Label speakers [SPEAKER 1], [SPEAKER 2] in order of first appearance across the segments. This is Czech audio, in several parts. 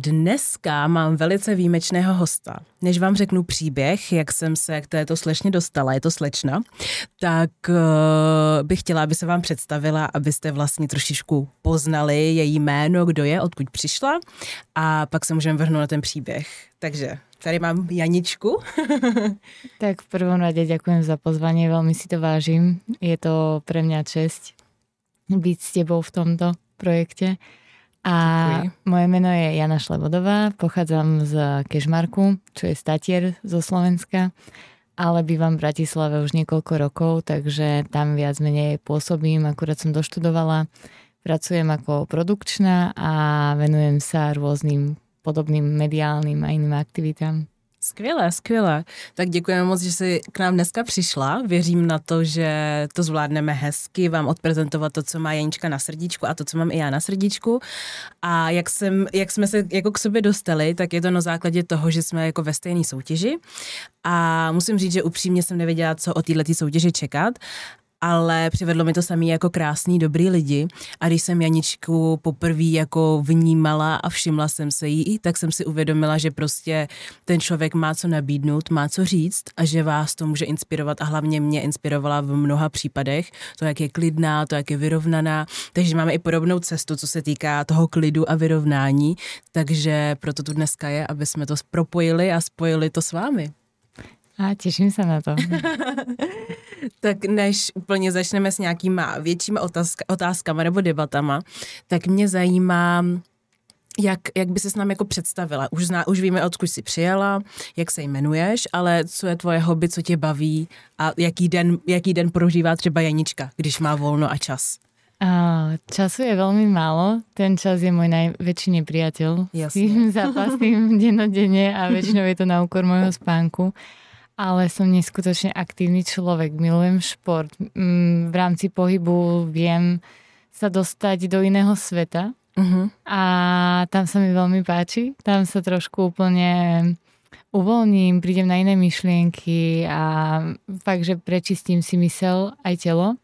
[SPEAKER 1] Dneska mám velice výjimečného hosta. Než vám řeknu příběh, jak jsem se k této slečně dostala, je to slečna, tak uh, bych chtěla, aby se vám představila, abyste vlastně trošičku poznali její jméno, kdo je, odkud přišla a pak se můžeme vrhnout na ten příběh. Takže tady mám Janičku.
[SPEAKER 2] tak v prvom rade ďakujem za pozvanie, veľmi si to vážim. Je to pre mňa česť byť s tebou v tomto projekte. A Děkuji. moje meno je Jana Šlebodová, pochádzam z Kežmarku, čo je statier zo Slovenska, ale bývam v Bratislave už niekoľko rokov, takže tam viac menej pôsobím, akurát som doštudovala, pracujem ako produkčná a venujem sa rôznym podobným mediálnym a iným aktivitám.
[SPEAKER 1] Skvělé, skvělé. Tak děkujeme moc, že jsi k nám dneska přišla. Věřím na to, že to zvládneme hezky, vám odprezentovat to, co má Janička na srdíčku a to, co mám i já na srdíčku. A jak, jsem, jak jsme se jako k sobě dostali, tak je to na základě toho, že jsme jako ve stejné soutěži. A musím říct, že upřímně jsem nevěděla, co o této soutěži čekat ale přivedlo mi to samý jako krásný, dobrý lidi. A když jsem Janičku poprvé jako vnímala a všimla jsem se jí, tak jsem si uvědomila, že prostě ten člověk má co nabídnout, má co říct a že vás to může inspirovat a hlavně mě inspirovala v mnoha případech. To, jak je klidná, to, jak je vyrovnaná. Takže máme i podobnou cestu, co se týká toho klidu a vyrovnání. Takže proto tu dneska je, aby jsme to propojili a spojili to s vámi.
[SPEAKER 2] A těším se na to.
[SPEAKER 1] tak než úplně začneme s nějakýma většíma otázka, otázkama nebo debatama, tak mě zajímá, jak, jak by se s námi jako představila? Už, zná, už víme, odkud jsi přijela, jak se jmenuješ, ale co je tvoje hobby, co tě baví a jaký den, jaký den prožívá třeba Janička, když má volno a čas?
[SPEAKER 2] A, času je veľmi málo. Ten čas je najväčší nepriateľ. Jasne. S tým zápasím dennodenne a väčšinou je to na úkor môjho spánku ale som neskutočne aktívny človek. Milujem šport. Mm, v rámci pohybu viem sa dostať do iného sveta uh-huh. a tam sa mi veľmi páči. Tam sa trošku úplne uvoľním, prídem na iné myšlienky a fakt, že prečistím si mysel aj telo.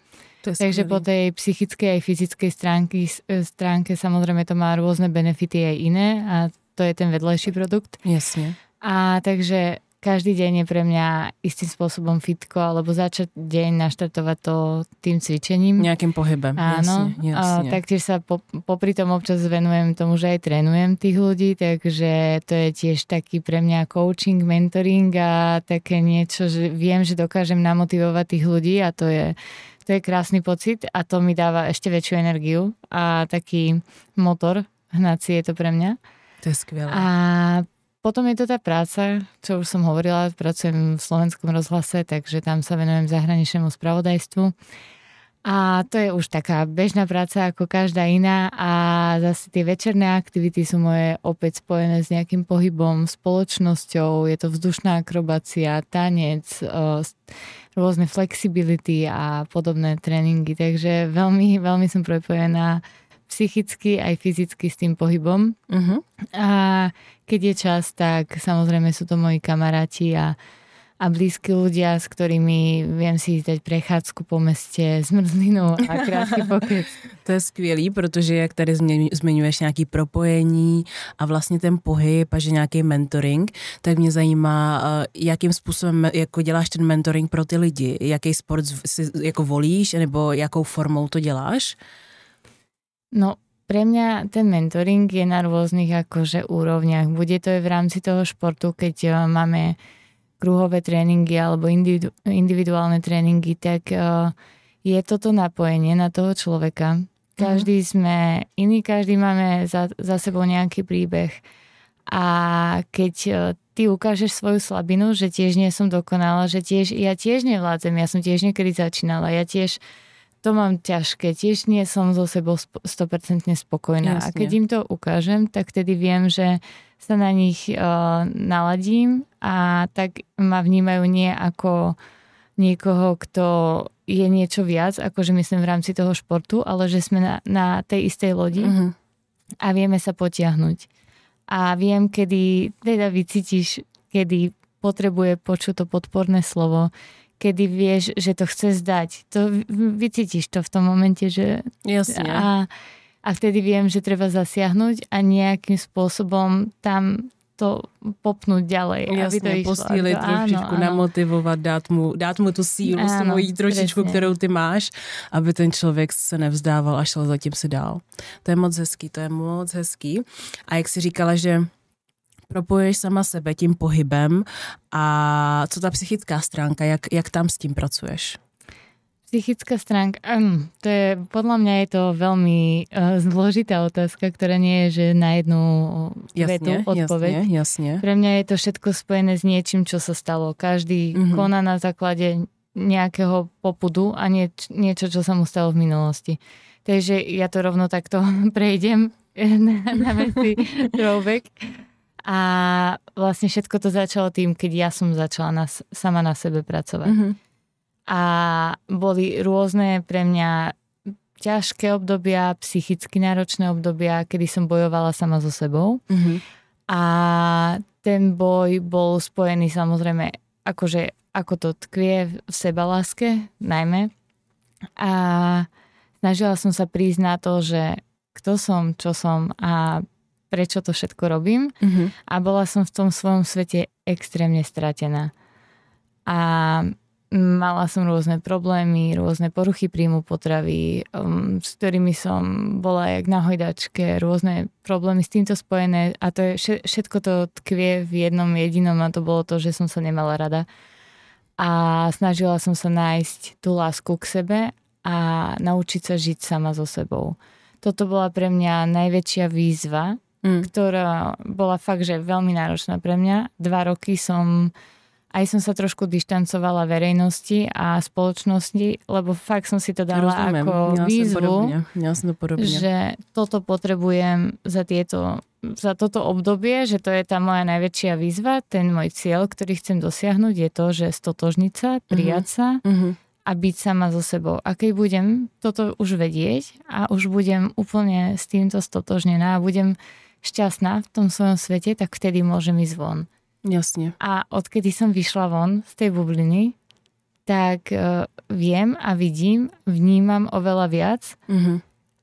[SPEAKER 2] Takže po tej psychickej aj fyzickej stránky, stránke samozrejme to má rôzne benefity aj iné a to je ten vedlejší produkt.
[SPEAKER 1] Jasne.
[SPEAKER 2] A takže každý deň je pre mňa istým spôsobom fitko, alebo začať deň naštartovať to tým cvičením.
[SPEAKER 1] Nejakým pohybem.
[SPEAKER 2] Áno. Jasne, jasne. A taktiež sa po, popri tom občas venujem tomu, že aj trénujem tých ľudí, takže to je tiež taký pre mňa coaching, mentoring a také niečo, že viem, že dokážem namotivovať tých ľudí a to je to je krásny pocit a to mi dáva ešte väčšiu energiu a taký motor hnací je to pre mňa.
[SPEAKER 1] To je skvelé.
[SPEAKER 2] A potom je to tá práca, čo už som hovorila, pracujem v slovenskom rozhlase, takže tam sa venujem zahraničnému spravodajstvu. A to je už taká bežná práca ako každá iná a zase tie večerné aktivity sú moje opäť spojené s nejakým pohybom, spoločnosťou, je to vzdušná akrobácia, tanec, rôzne flexibility a podobné tréningy, takže veľmi, veľmi som prepojená psychicky aj fyzicky s tým pohybom. Uh-huh. A keď je čas, tak samozrejme sú to moji kamaráti a, a blízki ľudia, s ktorými viem si dať prechádzku po meste, zmrzlinu a krátky pokec.
[SPEAKER 1] To je skvělý, protože jak tady zmiňuješ nějaký propojení a vlastně ten pohyb a že nějaký mentoring, tak mě zajímá, eh, jakým způsobem jako děláš ten mentoring pro ty lidi, jaký sport si jako volíš nebo jakou formou to děláš?
[SPEAKER 2] No, pre mňa ten mentoring je na rôznych akože úrovniach. Bude to aj v rámci toho športu, keď eh, máme kruhové tréningy alebo individu- individuálne tréningy, tak uh, je toto napojenie na toho človeka. Každý mm. sme iný, každý máme za, za sebou nejaký príbeh. A keď uh, ty ukážeš svoju slabinu, že tiež nie som dokonala, že tiež, ja tiež nevládzem, ja som tiež niekedy začínala, ja tiež to mám ťažké. Tiež nie som so sebou 100% spokojná. Jasne. A keď im to ukážem, tak tedy viem, že sa na nich uh, naladím a tak ma vnímajú nie ako niekoho, kto je niečo viac, akože myslím v rámci toho športu, ale že sme na, na tej istej lodi uh-huh. a vieme sa potiahnuť. A viem, kedy teda vycítiš, kedy potrebuje počuť to podporné slovo, kedy vieš, že to chce zdať. To vycítiš to v tom momente, že...
[SPEAKER 1] Jasne.
[SPEAKER 2] A, a vtedy viem, že treba zasiahnuť a nejakým spôsobom tam to popnout ďalej.
[SPEAKER 1] Jasně, aby to posílit to, trošičku, áno, namotivovat, dát mu, dát mu tu sílu áno, svojí trošičku, presne. kterou ty máš, aby ten člověk se nevzdával a šel zatím si dál. To je moc hezký, to je moc hezký. A jak jsi říkala, že propojuješ sama sebe tím pohybem a co ta psychická stránka, jak, jak tam s tím pracuješ?
[SPEAKER 2] Psychická stránka, um, to je, podľa mňa je to veľmi uh, zložitá otázka, ktorá nie je, že na jednu jasne, vetu odpoveď.
[SPEAKER 1] Jasne, jasne.
[SPEAKER 2] Pre mňa je to všetko spojené s niečím, čo sa stalo. Každý mm-hmm. koná na základe nejakého popudu a nie, niečo, čo sa mu stalo v minulosti. Takže ja to rovno takto prejdem na, na veci throwback. A vlastne všetko to začalo tým, keď ja som začala na, sama na sebe pracovať. Mm-hmm a boli rôzne pre mňa ťažké obdobia, psychicky náročné obdobia, kedy som bojovala sama so sebou. Mm-hmm. A ten boj bol spojený samozrejme, akože ako to tkvie v sebaláske najmä. A snažila som sa prísť na to, že kto som, čo som a prečo to všetko robím. Mm-hmm. A bola som v tom svojom svete extrémne stratená. A Mala som rôzne problémy, rôzne poruchy príjmu potravy, um, s ktorými som bola jak na hojdačke, rôzne problémy s týmto spojené a to je, všetko to tkvie v jednom jedinom a to bolo to, že som sa nemala rada. A snažila som sa nájsť tú lásku k sebe a naučiť sa žiť sama so sebou. Toto bola pre mňa najväčšia výzva, mm. ktorá bola fakt, že veľmi náročná pre mňa. Dva roky som aj som sa trošku dištancovala verejnosti a spoločnosti, lebo fakt som si to dala Rozumiem. ako ja výzvu,
[SPEAKER 1] ja som to podobne.
[SPEAKER 2] že toto potrebujem za tieto za toto obdobie, že to je tá moja najväčšia výzva, ten môj cieľ, ktorý chcem dosiahnuť, je to, že stotožniť sa, mhm. prijať sa uh-huh. a byť sama so sebou. A keď budem toto už vedieť a už budem úplne s týmto stotožnená a budem šťastná v tom svojom svete, tak vtedy môžem ísť von.
[SPEAKER 1] Jasne.
[SPEAKER 2] A odkedy som vyšla von z tej bubliny, tak uh, viem a vidím, vnímam oveľa viac mm-hmm.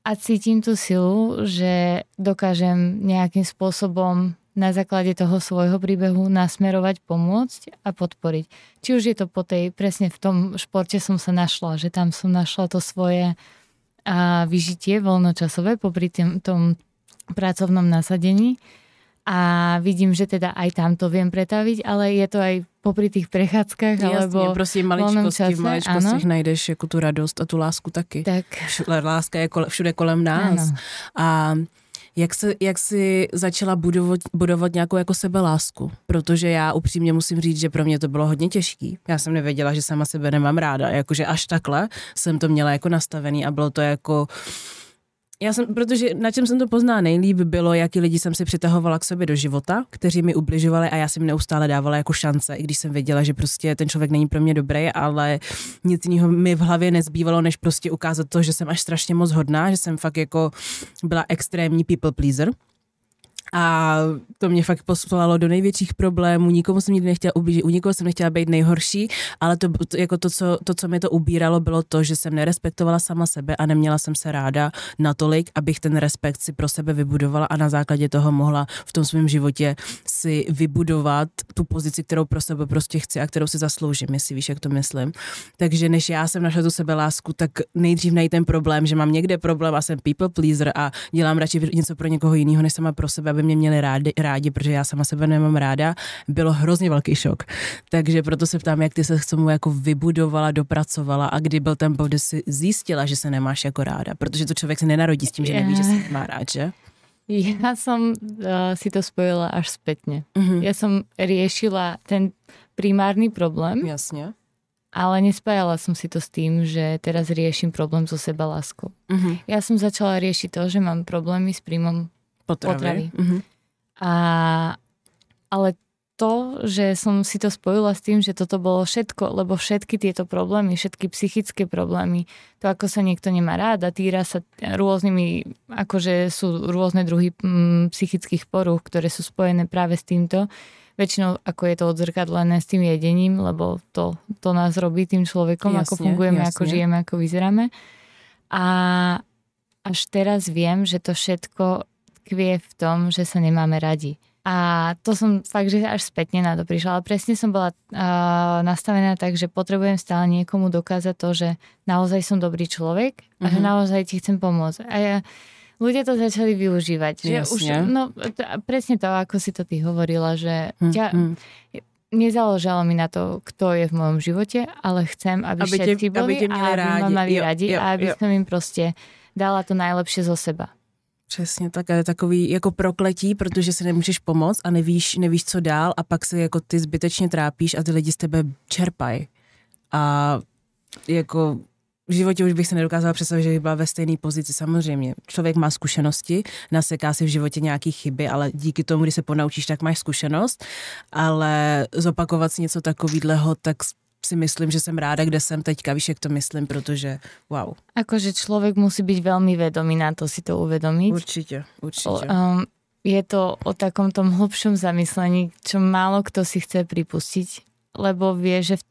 [SPEAKER 2] a cítim tú silu, že dokážem nejakým spôsobom na základe toho svojho príbehu nasmerovať, pomôcť a podporiť. Či už je to po tej, presne v tom športe som sa našla, že tam som našla to svoje a vyžitie voľnočasové popri tým, tom pracovnom nasadení a vidím, že teda aj tam to viem pretaviť, ale je to aj popri tých prechádzkach Jasně, alebo
[SPEAKER 1] prostě maličkosti, v maličkostech najdeš jako tu radost a tu lásku taky. Tak. Láska je kole, všude kolem nás. Ano. A jak, se, jak jsi začala budovat, budovat nějakou jako sebelásku? Protože já upřímně musím říct, že pro mě to bylo hodně těžký. Já jsem nevěděla, že sama sebe nemám ráda. Jakože až takhle jsem to měla jako nastavený a bylo to jako já jsem, protože na čem jsem to poznala nejlíp, bylo, jaký lidi jsem si přitahovala k sobě do života, kteří mi ubližovali a já jsem neustále dávala jako šance, i když jsem věděla, že prostě ten člověk není pro mě dobrý, ale nic jiného mi v hlavě nezbývalo, než prostě ukázat to, že jsem až strašně moc hodná, že jsem fakt jako byla extrémní people pleaser. A to mě fakt poslalo do největších problémů, nikomu jsem nikdy nechtěla ublížit, u nikoho jsem nechtěla být nejhorší, ale to, to, jako to, co, to, co mi to ubíralo, bylo to, že jsem nerespektovala sama sebe a neměla jsem se ráda natolik, abych ten respekt si pro sebe vybudovala a na základě toho mohla v tom svém životě si vybudovat tu pozici, kterou pro sebe prostě chci a kterou si zasloužím, jestli víš, jak to myslím. Takže než já jsem našla tu sebe lásku, tak nejdřív najít ten problém, že mám někde problém a jsem people pleaser a dělám radši něco pro někoho jiného, než sama pro sebe, aby mě měli rádi, rádi, protože já sama sebe nemám ráda, bylo hrozně velký šok. Takže proto se ptám, jak ty se k tomu jako vybudovala, dopracovala a kdy byl ten bod, kdy jsi zjistila, že se nemáš jako ráda, protože to člověk se nenarodí s tím, že neví, že se má rád, že?
[SPEAKER 2] Ja som uh, si to spojila až spätne. Uh-huh. Ja som riešila ten primárny problém.
[SPEAKER 1] Jasne.
[SPEAKER 2] Ale nespájala som si to s tým, že teraz riešim problém so seba láskou. Uh-huh. Ja som začala riešiť to, že mám problémy s príjmom potravy. potravy. Uh-huh. A, ale to, že som si to spojila s tým, že toto bolo všetko, lebo všetky tieto problémy, všetky psychické problémy, to ako sa niekto nemá rád a týra sa rôznymi, akože sú rôzne druhy mm, psychických poruch, ktoré sú spojené práve s týmto, väčšinou ako je to odzrkadlené s tým jedením, lebo to, to nás robí tým človekom, jasne, ako fungujeme, jasne. ako žijeme, ako vyzeráme. A až teraz viem, že to všetko tkvie v tom, že sa nemáme radi. A to som fakt, že až spätne na to prišla. Ale presne som bola uh, nastavená tak, že potrebujem stále niekomu dokázať to, že naozaj som dobrý človek a mm-hmm. že mhm. naozaj ti chcem pomôcť. A ja, ľudia to začali využívať. Že už, no, to, presne to, ako si to ty hovorila, že mm-hmm. ťa, nezáležalo mi na to, kto je v mojom živote, ale chcem, aby, aby všetci te, boli aby a aby rádi. ma mali jo, radi jo, a aby jo. som im proste dala to najlepšie zo seba.
[SPEAKER 1] Přesně tak, je takový jako prokletí, protože si nemůžeš pomoct a nevíš, nevíš, co dál a pak se jako ty zbytečně trápíš a ty lidi z tebe čerpají. A jako v životě už bych se nedokázala představit, že bych byla ve stejné pozici. Samozřejmě, člověk má zkušenosti, naseká si v životě nějaké chyby, ale díky tomu, když se ponaučíš, tak máš zkušenost, ale zopakovat si něco takového, tak si myslím, že jsem ráda, kde jsem teďka, víš, jak to myslím, protože wow.
[SPEAKER 2] Akože člověk musí být velmi vedomý na to si to uvědomit.
[SPEAKER 1] Určitě, určitě.
[SPEAKER 2] Um, je to o takom tom hlubšom zamyslení, čo málo kto si chce pripustiť, lebo vie, že v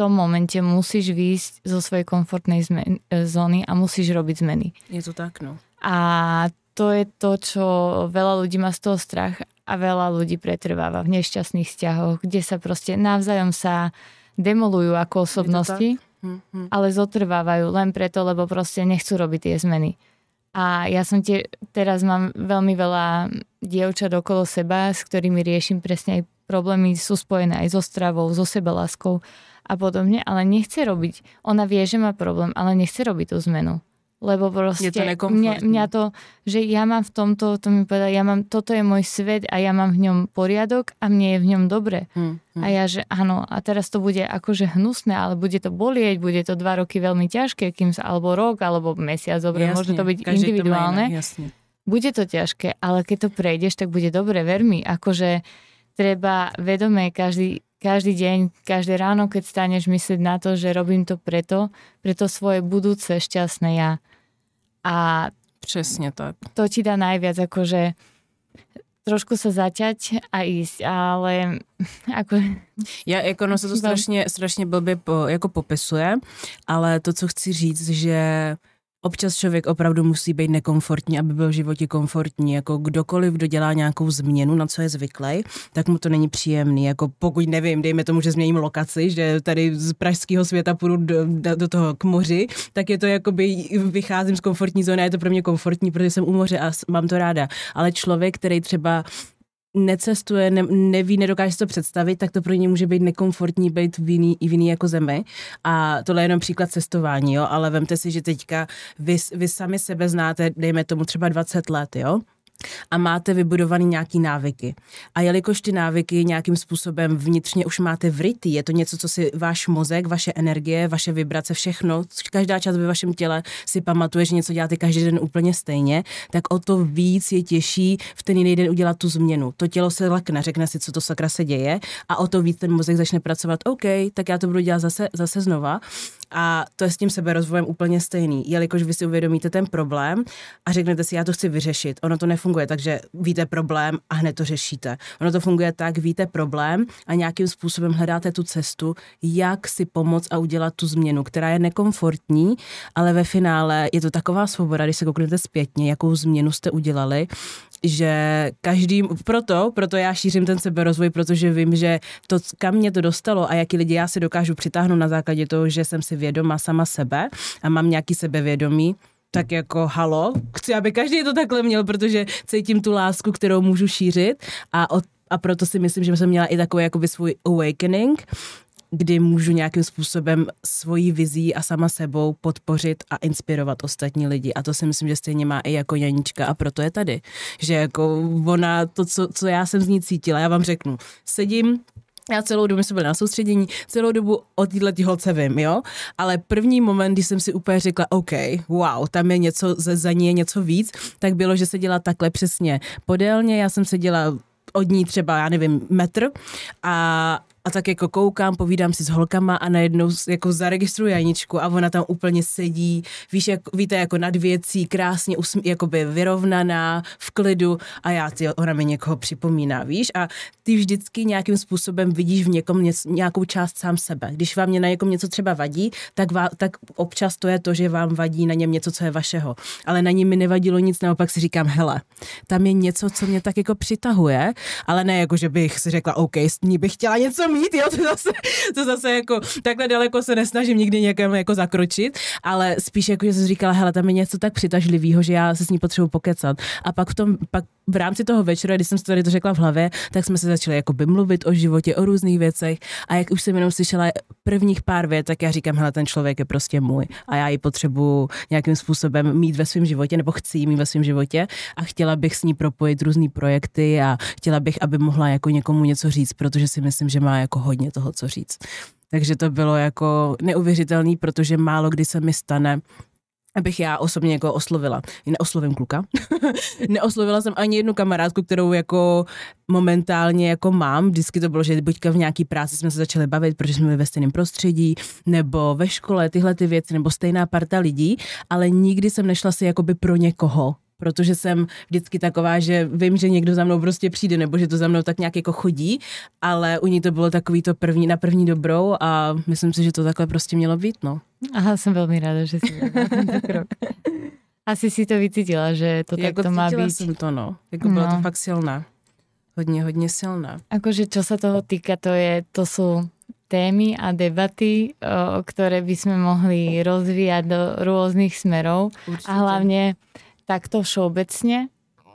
[SPEAKER 2] tom momente musíš výjsť zo svojej komfortnej zmen- zóny a musíš robiť zmeny.
[SPEAKER 1] Je to tak, no.
[SPEAKER 2] A to je to, čo veľa ľudí má z toho strach a veľa ľudí pretrváva v nešťastných vzťahoch, kde sa proste navzájom sa demolujú ako osobnosti, hm, hm. ale zotrvávajú len preto, lebo proste nechcú robiť tie zmeny. A ja som tie, teraz mám veľmi veľa dievčat okolo seba, s ktorými riešim presne aj problémy, sú spojené aj so stravou, so sebeláskou a podobne, ale nechce robiť. Ona vie, že má problém, ale nechce robiť tú zmenu lebo proste
[SPEAKER 1] je to
[SPEAKER 2] mňa, mňa to, že ja mám v tomto, to mi povedal, ja mám, toto je môj svet a ja mám v ňom poriadok a mne je v ňom dobre. Hmm, hmm. A ja, že áno, a teraz to bude akože hnusné, ale bude to bolieť, bude to dva roky veľmi ťažké, kým sa, alebo rok, alebo mesiac, dobre, jasne, môže to byť individuálne. To jasne. Bude to ťažké, ale keď to prejdeš, tak bude dobre, ver mi, akože treba vedomé každý, každý deň, každé ráno, keď staneš myslieť na to, že robím to preto, preto svoje budúce šťastné ja. A
[SPEAKER 1] Přesně tak.
[SPEAKER 2] To ti dá najviac, akože trošku se zaťať a ísť, ale ako...
[SPEAKER 1] Já, jako no se to strašně, strašně blbě po, jako popisuje, ale to, co chci říct, že občas člověk opravdu musí být nekomfortní, aby byl v životě komfortní. Jako kdokoliv, kdo dělá nějakou změnu, na co je zvyklý, tak mu to není příjemný. Jako pokud nevím, dejme tomu, že změním lokaci, že tady z pražského světa půjdu do, do, do toho k moři, tak je to jakoby, vycházím z komfortní zóny a je to pro mě komfortní, protože jsem u moře a mám to ráda. Ale člověk, který třeba necestuje, ne, neví, nedokáže to představit, tak to pro ně může být nekomfortní být v jiný, i v jiný jako zemi. A tohle je jenom příklad cestování, jo, ale vemte si, že teďka vy, vy sami sebe znáte, dejme tomu třeba 20 let, jo, a máte vybudovaný nějaký návyky. A jelikož ty návyky nějakým způsobem vnitřně už máte vrytý, je to něco, co si váš mozek, vaše energie, vaše vibrace, všechno, každá část ve vašem těle si pamatuje, že něco děláte každý den úplně stejně, tak o to víc je těžší v ten jiný den udělat tu změnu. To tělo se lekne, řekne si, co to sakra se děje a o to víc ten mozek začne pracovat, OK, tak já to budu dělat zase, zase znova. A to je s tím seberozvojem úplně stejný, jelikož vy si uvědomíte ten problém a řeknete si, já to chci vyřešit. Ono to nefunguje, takže víte problém a hned to řešíte. Ono to funguje tak, víte problém a nějakým způsobem hledáte tu cestu, jak si pomoct a udělat tu změnu, která je nekomfortní, ale ve finále je to taková svoboda, když se kouknete zpětně, jakou změnu jste udělali, že každý, proto, proto já šířím ten seberozvoj, protože vím, že to, kam mě to dostalo a jaký lidi já si dokážu přitáhnout na základě toho, že jsem si vědoma sama sebe a mám nějaký sebevědomí, tak jako halo, chci, aby každý to takhle měl, protože cítím tu lásku, kterou můžu šířit. A, od, a proto si myslím, že jsem měla i takový jakoby svůj awakening, kdy můžu nějakým způsobem svojí vizí a sama sebou podpořit a inspirovat ostatní lidi. A to si myslím, že stejně má i jako Janička a proto je tady. Že jako ona, to, co, co já jsem z ní cítila, já vám řeknu, sedím já celou dobu jsem byla na soustředění, celou dobu o této holce vím, jo? Ale první moment, kdy jsem si úplně řekla, OK, wow, tam je něco, za, za ní je něco víc, tak bylo, že se dělá takhle přesně podélně, já jsem se dělala od ní třeba, já nevím, metr a a tak jako koukám, povídám si s holkama a najednou jako zaregistruji Janičku a ona tam úplně sedí, víš, jak, víte, jako nad věcí, krásně usm, jakoby vyrovnaná, v klidu a já, ty, ona mi někoho připomíná, víš, a ty vždycky nějakým způsobem vidíš v někom něco, nějakou část sám sebe. Když vám na někom něco třeba vadí, tak, vá, tak občas to je to, že vám vadí na něm něco, co je vašeho. Ale na ní mi nevadilo nic, naopak si říkám, hele, tam je něco, co mě tak jako přitahuje, ale ne jako, že bych si řekla, OK, s ní bych chtěla něco mít, jo, to zase, to zase jako takhle daleko se nesnažím nikdy někam jako zakročit, ale spíš jako, že jsem říkala, hele, tam je něco tak přitažlivého, že já se s ní potřebuji pokecat. A pak v tom, pak v rámci toho večera, když jsem si tady to řekla v hlavě, tak jsme se začali jako by mluvit o životě, o různých věcech a jak už jsem jenom slyšela prvních pár vět, tak já říkám, hele, ten člověk je prostě můj a já ji potřebuji nějakým způsobem mít ve svém životě, nebo chci mít ve svém životě a chtěla bych s ní propojit různé projekty a chtěla bych, aby mohla jako někomu něco říct, protože si myslím, že má jako hodně toho, co říct. Takže to bylo jako neuvěřitelný, protože málo kdy se mi stane, abych já osobně jako oslovila. Neoslovím kluka. Neoslovila jsem ani jednu kamarádku, kterou jako momentálně jako mám. Vždycky to bylo, že buďka v nějaký práci jsme se začali bavit, protože jsme ve stejném prostředí, nebo ve škole, tyhle ty věci, nebo stejná parta lidí, ale nikdy jsem nešla si jakoby pro někoho protože jsem vždycky taková, že vím, že někdo za mnou prostě přijde, nebo že to za mnou tak nějak jako chodí, ale u ní to bylo takový to první, na první dobrou a myslím si, že to takhle prostě mělo být, no.
[SPEAKER 2] Aha, jsem velmi ráda, že si tento krok. Asi si to vycítila, že to jako takto má být.
[SPEAKER 1] jsem to, no. Jako no. bylo to fakt silné. Hodně, hodně silné.
[SPEAKER 2] Akože čo sa toho týka, to, je, to sú témy a debaty, o, ktoré by sme mohli rozvíjať do rôznych smerov. Určite. A hlavne takto všeobecne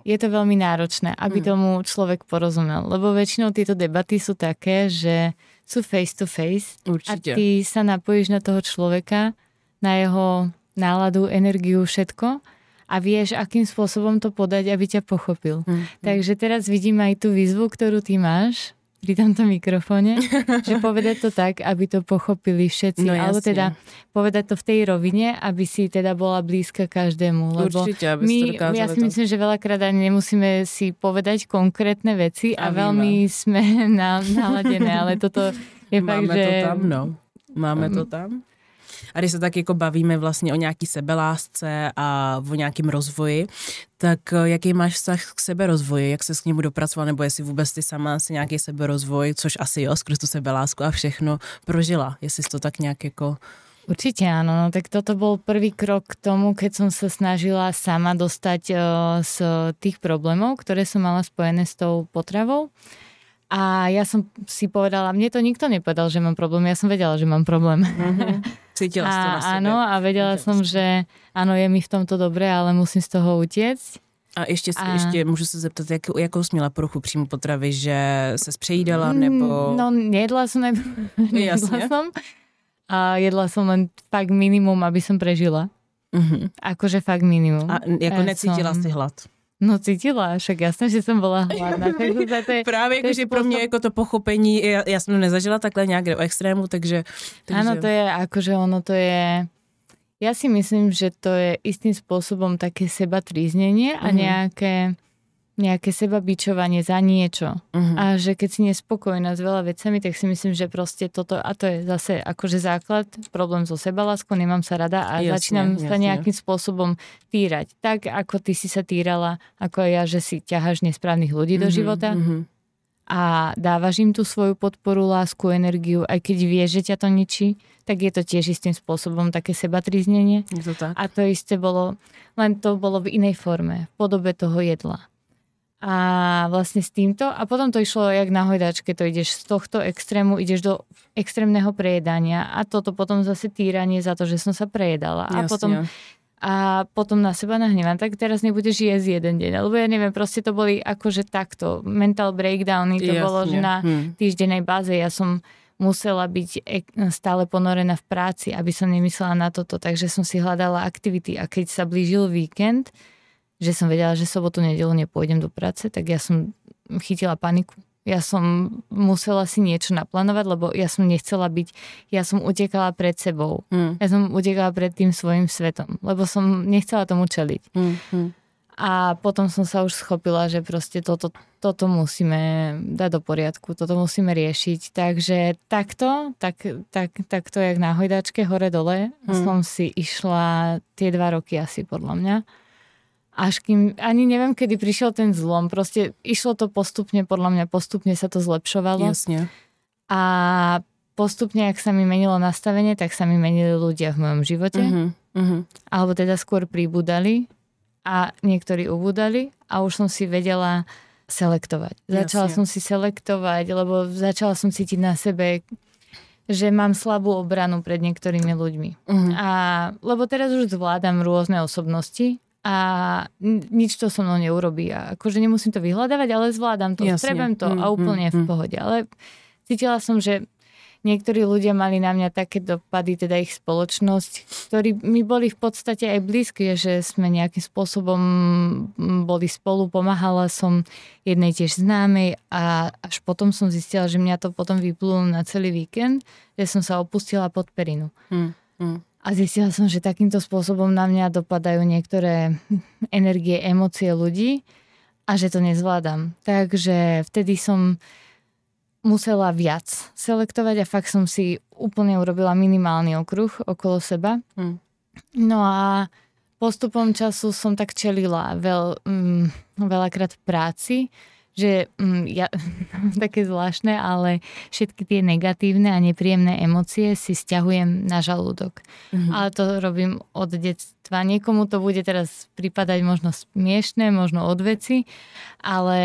[SPEAKER 2] je to veľmi náročné, aby mm. tomu človek porozumel. Lebo väčšinou tieto debaty sú také, že sú face to face
[SPEAKER 1] Určite.
[SPEAKER 2] a ty sa napojíš na toho človeka, na jeho náladu, energiu, všetko a vieš, akým spôsobom to podať, aby ťa pochopil. Mm. Takže teraz vidím aj tú výzvu, ktorú ty máš pri tomto mikrofóne, že povedať to tak, aby to pochopili všetci. No, alebo teda povedať to v tej rovine, aby si teda bola blízka každému. Lebo
[SPEAKER 1] Určite, aby
[SPEAKER 2] my,
[SPEAKER 1] to
[SPEAKER 2] ja si myslím, že veľakrát ani nemusíme si povedať konkrétne veci a, a veľmi sme na, naladené, ale toto je
[SPEAKER 1] Máme
[SPEAKER 2] fakt, že...
[SPEAKER 1] to tam, no. Máme to tam. A když se tak jako bavíme vlastně o nějaký sebelásce a o nějakém rozvoji, tak eh, jaký máš vztah k seberozvoji, jak se s němu dopracoval, nebo jestli vůbec ty sama si nějaký seberozvoj, což asi jo, skrz tu sebelásku a všechno prožila, jestli jsi to tak nějak jako
[SPEAKER 2] Určite áno, no tak toto bol prvý krok k tomu, keď som sa snažila sama dostať uh, z tých problémov, ktoré som mala spojené s tou potravou. A ja som si povedala, mne to nikto nepovedal, že mám problém, ja som vedela, že mám problém.
[SPEAKER 1] Mm-hmm. Cítila a, to na sebe.
[SPEAKER 2] Áno, a vedela Cítila som, že áno, je mi v tomto dobré, ale musím z toho utiecť.
[SPEAKER 1] A ještě, a... ještě můžu se zeptat, jak, jakou jsi měla poruchu příjmu potravy, že se přejídala, mm, nebo...
[SPEAKER 2] No, nejedla som, ne... nejedla som. A jedla som len fakt minimum, aby som prežila. Mm-hmm. Akože fakt minimum.
[SPEAKER 1] A jako ja necítila som... si hlad?
[SPEAKER 2] No cítila, však jasné, že jsem byla hladná.
[SPEAKER 1] je, Právě jako, že pro mě jako to pochopení, já, já jsem to nezažila takhle nějak do extrému, takže, takže...
[SPEAKER 2] Áno, to je akože ono to je... Ja si myslím, že to je istým spôsobom také seba tríznenie a mm-hmm. nejaké nejaké seba bičovanie za niečo. Uh-huh. A že keď si nespokojná s veľa vecami, tak si myslím, že proste toto, a to je zase akože základ, problém so sebaláskou, nemám sa rada a jasne, začínam jasne. sa nejakým spôsobom týrať. Tak, ako ty si sa týrala, ako ja, že si ťaháš nesprávnych ľudí uh-huh, do mhm, života. Uh-huh. A dávaš im tú svoju podporu, lásku, energiu, aj keď vieš, že ťa to ničí, tak je to tiež istým spôsobom také sebatriznenie.
[SPEAKER 1] Je to tak.
[SPEAKER 2] A to isté bolo, len to bolo v inej forme, v podobe toho jedla a vlastne s týmto a potom to išlo jak na hojdačke, to ideš z tohto extrému, ideš do extrémneho prejedania a toto potom zase týranie za to, že som sa prejedala a potom a potom na seba nahnevam, tak teraz nebudeš jesť jeden deň, lebo ja neviem, proste to boli akože takto, mental breakdowny, to Jasne. bolo, že na hm. týždennej báze ja som musela byť stále ponorená v práci, aby som nemyslela na toto, takže som si hľadala aktivity a keď sa blížil víkend, že som vedela, že sobotu, nedelu nepôjdem do práce, tak ja som chytila paniku. Ja som musela si niečo naplánovať, lebo ja som nechcela byť, ja som utekala pred sebou. Mm. Ja som utekala pred tým svojim svetom, lebo som nechcela tomu čeliť. Mm. A potom som sa už schopila, že proste toto, toto musíme dať do poriadku, toto musíme riešiť. Takže takto, tak, tak, takto jak na hojdačke hore-dole hmm. som si išla tie dva roky asi podľa mňa. Až kým, ani neviem, kedy prišiel ten zlom. Proste išlo to postupne, podľa mňa postupne sa to zlepšovalo.
[SPEAKER 1] Jasne.
[SPEAKER 2] A postupne, ak sa mi menilo nastavenie, tak sa mi menili ľudia v mojom živote. Uh-huh, uh-huh. Alebo teda skôr pribudali a niektorí ubudali a už som si vedela selektovať. Začala Jasne. som si selektovať, lebo začala som cítiť na sebe, že mám slabú obranu pred niektorými ľuďmi. Uh-huh. A, lebo teraz už zvládam rôzne osobnosti a nič to so mnou neurobí. A akože nemusím to vyhľadávať, ale zvládam to, strebem to a úplne mm, v pohode. Ale cítila som, že niektorí ľudia mali na mňa také dopady, teda ich spoločnosť, ktorí mi boli v podstate aj blízki, že sme nejakým spôsobom boli spolu, pomáhala som jednej tiež známej a až potom som zistila, že mňa to potom vyplulo na celý víkend, že som sa opustila pod perinu. Hmm. Hmm. A zistila som, že takýmto spôsobom na mňa dopadajú niektoré energie, emócie ľudí a že to nezvládam. Takže vtedy som musela viac selektovať a fakt som si úplne urobila minimálny okruh okolo seba. Hmm. No a postupom času som tak čelila veľ, um, veľakrát v práci, že um, ja, také zvláštne, ale všetky tie negatívne a nepríjemné emócie si stiahujem na žalúdok. Mm-hmm. Ale to robím od detstva. Niekomu to bude teraz pripadať možno smiešné, možno od veci, ale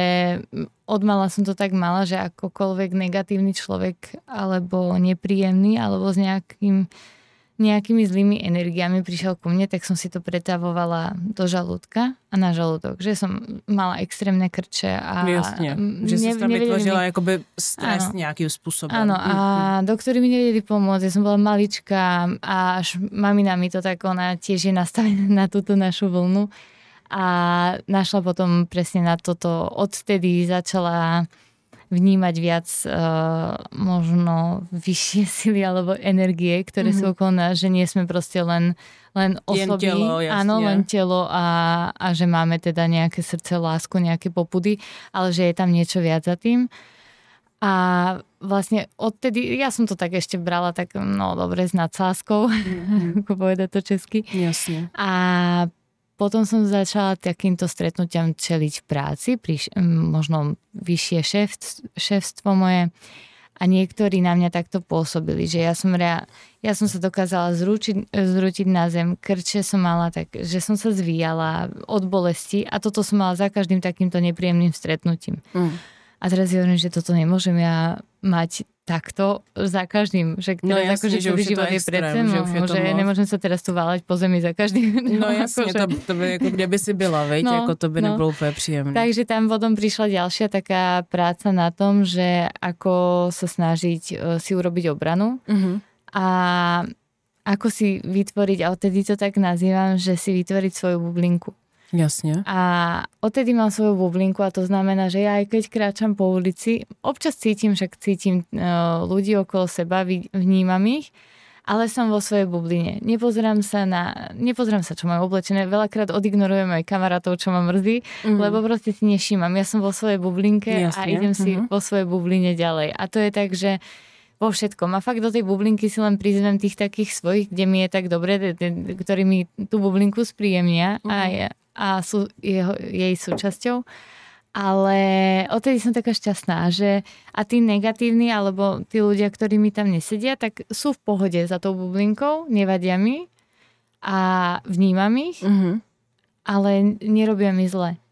[SPEAKER 2] odmala som to tak mala, že akokoľvek negatívny človek alebo nepríjemný alebo s nejakým nejakými zlými energiami prišiel ku mne, tak som si to pretavovala do žalúdka a na žalúdok, že som mala extrémne krče a...
[SPEAKER 1] Jasne, že ne, si tam vytvořila mi... jakoby stres ano. nejakým spôsobom.
[SPEAKER 2] Áno, a mm-hmm. doktori mi nevedeli pomôcť, ja som bola malička a až mamina mi to tak, ona tiež je nastavená na túto našu vlnu a našla potom presne na toto, odtedy začala vnímať viac uh, možno vyššie sily alebo energie, ktoré mm-hmm. sú mhm. okolo nás, že nie sme proste len, len osoby, len telo, áno, len telo a, a že máme teda nejaké srdce, lásku, nejaké popudy, ale že je tam niečo viac za tým. A vlastne odtedy, ja som to tak ešte brala tak, no dobre, s nadsázkou, mm-hmm. ako povedať to česky.
[SPEAKER 1] Jasne.
[SPEAKER 2] A potom som začala takýmto stretnutiam čeliť v práci, priš, možno vyššie šéf, šéfstvo moje a niektorí na mňa takto pôsobili, že ja som, rea, ja som sa dokázala zrúčiť, zrútiť na zem, krče som mala tak, že som sa zvíjala od bolesti a toto som mala za každým takýmto nepríjemným stretnutím. Mm. A teraz si hovorím, že toto nemôžem ja mať takto za každým. Že
[SPEAKER 1] no jasne,
[SPEAKER 2] akože
[SPEAKER 1] že už život je pred že,
[SPEAKER 2] že, že nemôžem sa teraz tu váľať po zemi za každým.
[SPEAKER 1] No jasne, akože... to, to by, ako kde by si byla, veď, no, ako to by no. nebolo úplne príjemné.
[SPEAKER 2] Takže tam potom prišla ďalšia taká práca na tom, že ako sa snažiť uh, si urobiť obranu uh-huh. a ako si vytvoriť, a odtedy to tak nazývam, že si vytvoriť svoju bublinku.
[SPEAKER 1] Jasne.
[SPEAKER 2] A odtedy mám svoju bublinku a to znamená, že ja aj keď kráčam po ulici, občas cítim, že cítim uh, ľudí okolo seba, vnímam ich, ale som vo svojej bubline. Nepozerám sa na, nepozerám sa, čo mám oblečené. Veľakrát odignorujem aj kamarátov, čo ma mrzí, mm. lebo proste si nešímam. Ja som vo svojej bublinke Jasne. a idem si mm-hmm. vo svojej bubline ďalej. A to je tak, že vo všetkom. A fakt do tej bublinky si len prizvem tých takých svojich, kde mi je tak dobre, ktorí mi tú bublinku spríjemnia mm. a ja, a sú jeho, jej súčasťou. Ale odtedy som taká šťastná, že a tí negatívni, alebo tí ľudia, ktorí mi tam nesedia, tak sú v pohode za tou bublinkou, nevadia mi a vnímam ich, mm-hmm. ale nerobia mi zle.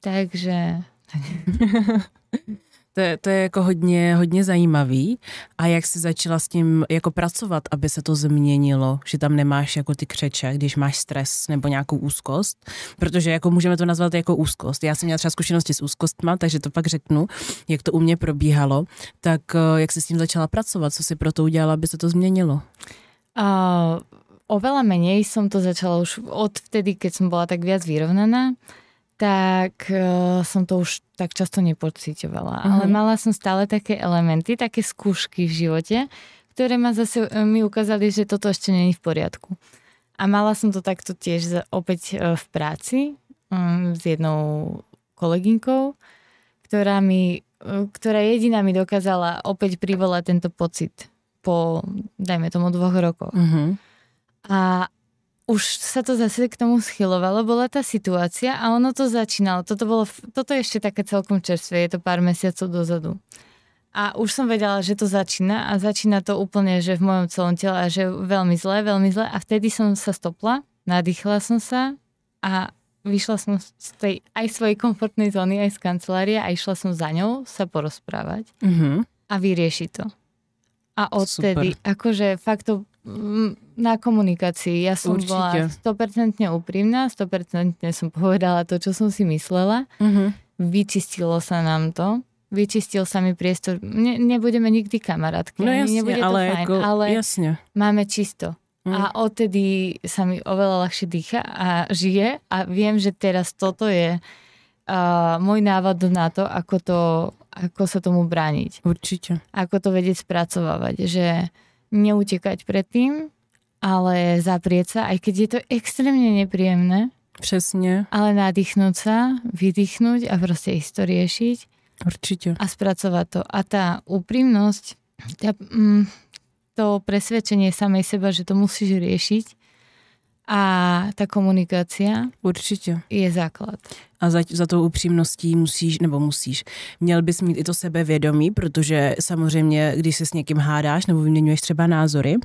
[SPEAKER 2] Takže...
[SPEAKER 1] To je, to je jako hodně, hodně zajímavý. A jak jsi začala s tím jako pracovat, aby se to změnilo, že tam nemáš jako ty křeče, když máš stres nebo nějakou úzkost, protože jako můžeme to nazvat jako úzkost. Já jsem měla třeba zkušenosti s úzkostma, takže to pak řeknu, jak to u mě probíhalo. Tak eh, jak jsi s tím začala pracovat, co si pro to udělala, aby se to změnilo?
[SPEAKER 2] Uh, oveľa menej som to začala už od vtedy, keď som bola tak viac vyrovnaná tak uh, som to už tak často nepocitovala. Mm-hmm. Ale mala som stále také elementy, také skúšky v živote, ktoré ma zase uh, mi ukázali, že toto ešte není v poriadku. A mala som to takto tiež opäť uh, v práci, um, s jednou kolegynkou, ktorá mi, ktorá jediná mi dokázala opäť privolať tento pocit po, dajme tomu, dvoch rokoch.
[SPEAKER 1] Mhm.
[SPEAKER 2] A už sa to zase k tomu schylovalo, bola tá situácia a ono to začínalo. Toto, bolo, toto je ešte také celkom čerstvé, je to pár mesiacov dozadu. A už som vedela, že to začína a začína to úplne, že v mojom celom tele a že veľmi zle, veľmi zle. A vtedy som sa stopla, nadýchla som sa a vyšla som z tej aj svojej komfortnej zóny, aj z kancelárie a išla som za ňou sa porozprávať
[SPEAKER 1] Mhm.
[SPEAKER 2] a vyriešiť to. A odtedy,
[SPEAKER 1] Super.
[SPEAKER 2] akože fakt to na komunikácii. Ja som
[SPEAKER 1] Určite.
[SPEAKER 2] bola 100% úprimná, 100% som povedala to, čo som si myslela.
[SPEAKER 1] Mhm.
[SPEAKER 2] Vyčistilo sa nám to. Vyčistil sa mi priestor. Ne, nebudeme nikdy kamarátky.
[SPEAKER 1] No jasne,
[SPEAKER 2] nebude to
[SPEAKER 1] ale,
[SPEAKER 2] fajn,
[SPEAKER 1] ako,
[SPEAKER 2] ale
[SPEAKER 1] jasne.
[SPEAKER 2] máme čisto.
[SPEAKER 1] Mm.
[SPEAKER 2] A odtedy sa mi oveľa ľahšie dýcha a žije a viem, že teraz toto je uh, môj návod na to, ako, to, ako sa tomu brániť.
[SPEAKER 1] Určite.
[SPEAKER 2] Ako to vedieť spracovávať. Že neutekať predtým, ale zaprieť sa, aj keď je to extrémne nepríjemné,
[SPEAKER 1] Přesně,
[SPEAKER 2] ale nadýchnúť sa, vydýchnuť a proste ísť to riešiť
[SPEAKER 1] určitě.
[SPEAKER 2] a spracovať to. A tá úprimnosť, tá, mm, to presvedčenie samej seba, že to musíš riešiť a tá komunikácia
[SPEAKER 1] Určitě.
[SPEAKER 2] je základ.
[SPEAKER 1] A za, za tou upřímností musíš, nebo musíš, měl bys mít i to sebevědomí, protože samozřejmě, když se s někým hádáš nebo vyměňuješ třeba názory,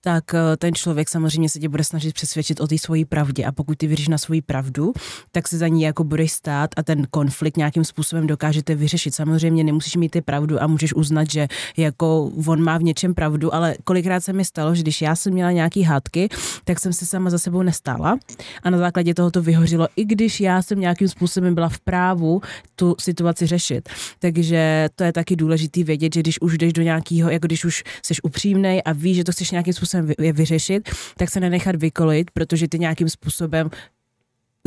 [SPEAKER 1] tak eh, ten člověk samozřejmě se tě bude snažit přesvědčit o té svojí pravdě a pokud ty věříš na svoji pravdu, tak se za ní jako budeš stát a ten konflikt nějakým způsobem dokážete vyřešit. Samozřejmě nemusíš mít ty pravdu a můžeš uznat, že jako on má v něčem pravdu, ale kolikrát se mi stalo, že když já jsem měla nějaký hádky, tak jsem se sama za sebou nestála a na základě toho to vyhořilo, i když já jsem nějakým způsobem byla v právu tu situaci řešit. Takže to je taky důležitý vědět, že když už jdeš do nějakého, jako když už jsi upřímnej a víš, že to chceš nějakým způsobem vy- vyřešit, tak se nenechat vykolit, protože ty nějakým způsobem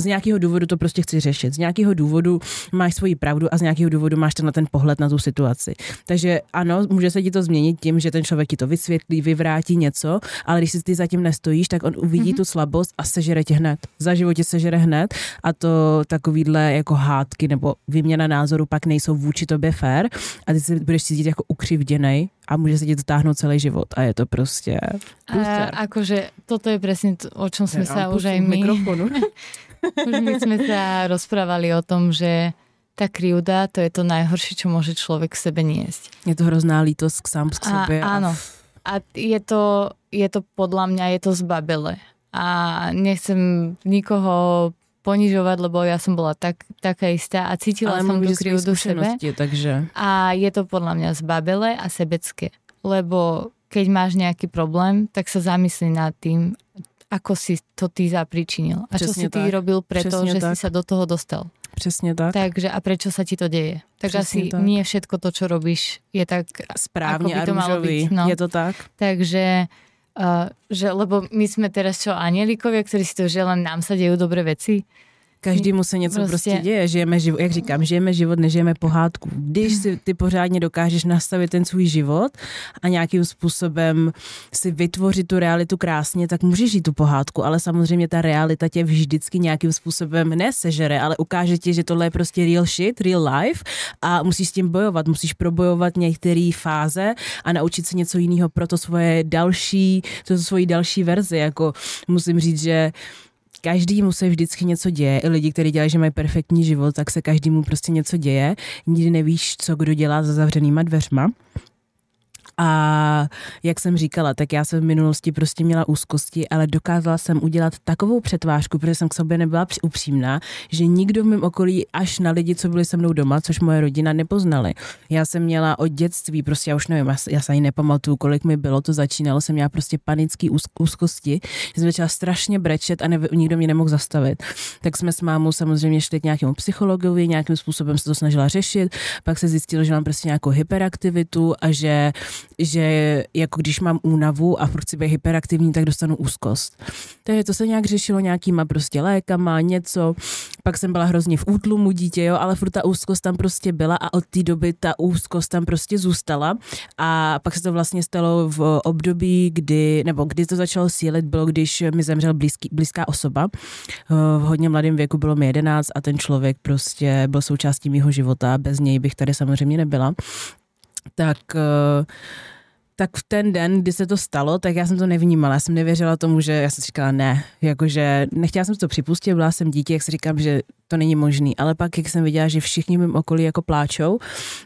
[SPEAKER 1] z nějakého důvodu to prostě chci řešit. Z nějakého důvodu máš svoji pravdu a z nějakého důvodu máš tenhle ten pohled na tu situaci. Takže ano, může se ti to změnit tím, že ten člověk ti to vysvětlí, vyvrátí něco, ale když si ty zatím nestojíš, tak on uvidí mm-hmm. tu slabost a sežere tě hned. Za životě sežere hned a to takovýhle jako hádky nebo výměna názoru pak nejsou vůči tobě fair a ty se budeš cítit jako ukřivděnej a může se ti to táhnout celý život a je to prostě...
[SPEAKER 2] A akože toto je presne to, o čom sme sa už aj my...
[SPEAKER 1] Mikrofonu.
[SPEAKER 2] Už my sme sa rozprávali o tom, že tá krivda, to je to najhoršie, čo môže človek v sebe niesť.
[SPEAKER 1] Je to hrozná lítost k sám k
[SPEAKER 2] A,
[SPEAKER 1] sobě.
[SPEAKER 2] áno. A je to, je to podľa mňa, je to zbabele. A nechcem nikoho ponižovať, lebo ja som bola tak, taká istá a cítila
[SPEAKER 1] ale
[SPEAKER 2] som tú krivdu sebe.
[SPEAKER 1] takže...
[SPEAKER 2] A je to podľa mňa zbabele a sebecké. Lebo keď máš nejaký problém, tak sa zamyslí nad tým, ako si to ty zapričinil. A čo si ty
[SPEAKER 1] tak.
[SPEAKER 2] robil preto,
[SPEAKER 1] Přesně
[SPEAKER 2] že
[SPEAKER 1] tak.
[SPEAKER 2] si sa do toho dostal.
[SPEAKER 1] Přesně tak.
[SPEAKER 2] Takže a prečo sa ti to deje? Tak
[SPEAKER 1] Přesně
[SPEAKER 2] asi
[SPEAKER 1] tak.
[SPEAKER 2] nie všetko to, čo robíš, je tak
[SPEAKER 1] Správně
[SPEAKER 2] ako by
[SPEAKER 1] a
[SPEAKER 2] to malo byť, no.
[SPEAKER 1] Je to tak?
[SPEAKER 2] Takže, uh, že, lebo my sme teraz čo, anielikovia, ktorí si to, že len nám sa dejú dobré veci.
[SPEAKER 1] Každému se něco
[SPEAKER 2] Prostě-
[SPEAKER 1] prostě, děje, žijeme život, jak říkám, žijeme život, nežijeme pohádku. Když si ty pořádně dokážeš nastavit ten svůj život a nějakým způsobem si vytvořit tu realitu krásně, tak můžeš žít tu pohádku, ale samozřejmě ta realita tě vždycky nějakým způsobem nesežere, ale ukáže ti, že tohle je prostě real shit, real life a musíš s tím bojovat, musíš probojovat některé fáze a naučit se něco jiného pro to svoje další, to svoji další verzi, jako musím říct, že každému se vždycky něco děje. I lidi, kteří dělají, že mají perfektní život, tak se každému prostě něco děje. Nikdy nevíš, co kdo dělá za zavřenýma dveřma. A jak jsem říkala, tak já jsem v minulosti prostě měla úzkosti, ale dokázala jsem udělat takovou přetvářku, protože jsem k sobě nebyla upřímná, že nikdo v mém okolí až na lidi, co byli se mnou doma, což moje rodina nepoznali. Já jsem měla od dětství, prostě já už nevím, já, se- ani nepamatuju, kolik mi bylo, to začínalo, jsem měla prostě panický úz, úzkosti, že jsem začala strašně brečet a ne, nikdo mě nemohl zastavit. Tak jsme s mámou samozřejmě šli k nějakému psychologovi, nějakým způsobem se to snažila řešit, pak se zjistilo, že mám prostě nějakou hyperaktivitu a že že jako když mám únavu a furt chci být hyperaktivní, tak dostanu úzkost. Takže to se nějak řešilo nějakýma prostě lékama, něco. Pak jsem byla hrozně v útlumu dítě, jo, ale furt ta úzkost tam prostě byla a od té doby ta úzkost tam prostě zůstala. A pak se to vlastně stalo v období, kdy, nebo kdy to začalo sílit, bylo, když mi zemřel blízký, blízká osoba. V hodně mladém věku bylo mi 11 a ten člověk prostě byl součástí mého života. Bez něj bych tady samozřejmě nebyla. Tak uh, tak v ten den, kdy se to stalo, tak já jsem to nevnímala. Já jsem nevěřila tomu, že já jsem říkala ne, jakože nechtěla jsem to připustit, byla jsem dítě, jak si říkám, že to není možný. Ale pak, jak jsem viděla, že všichni mým okolí jako pláčou,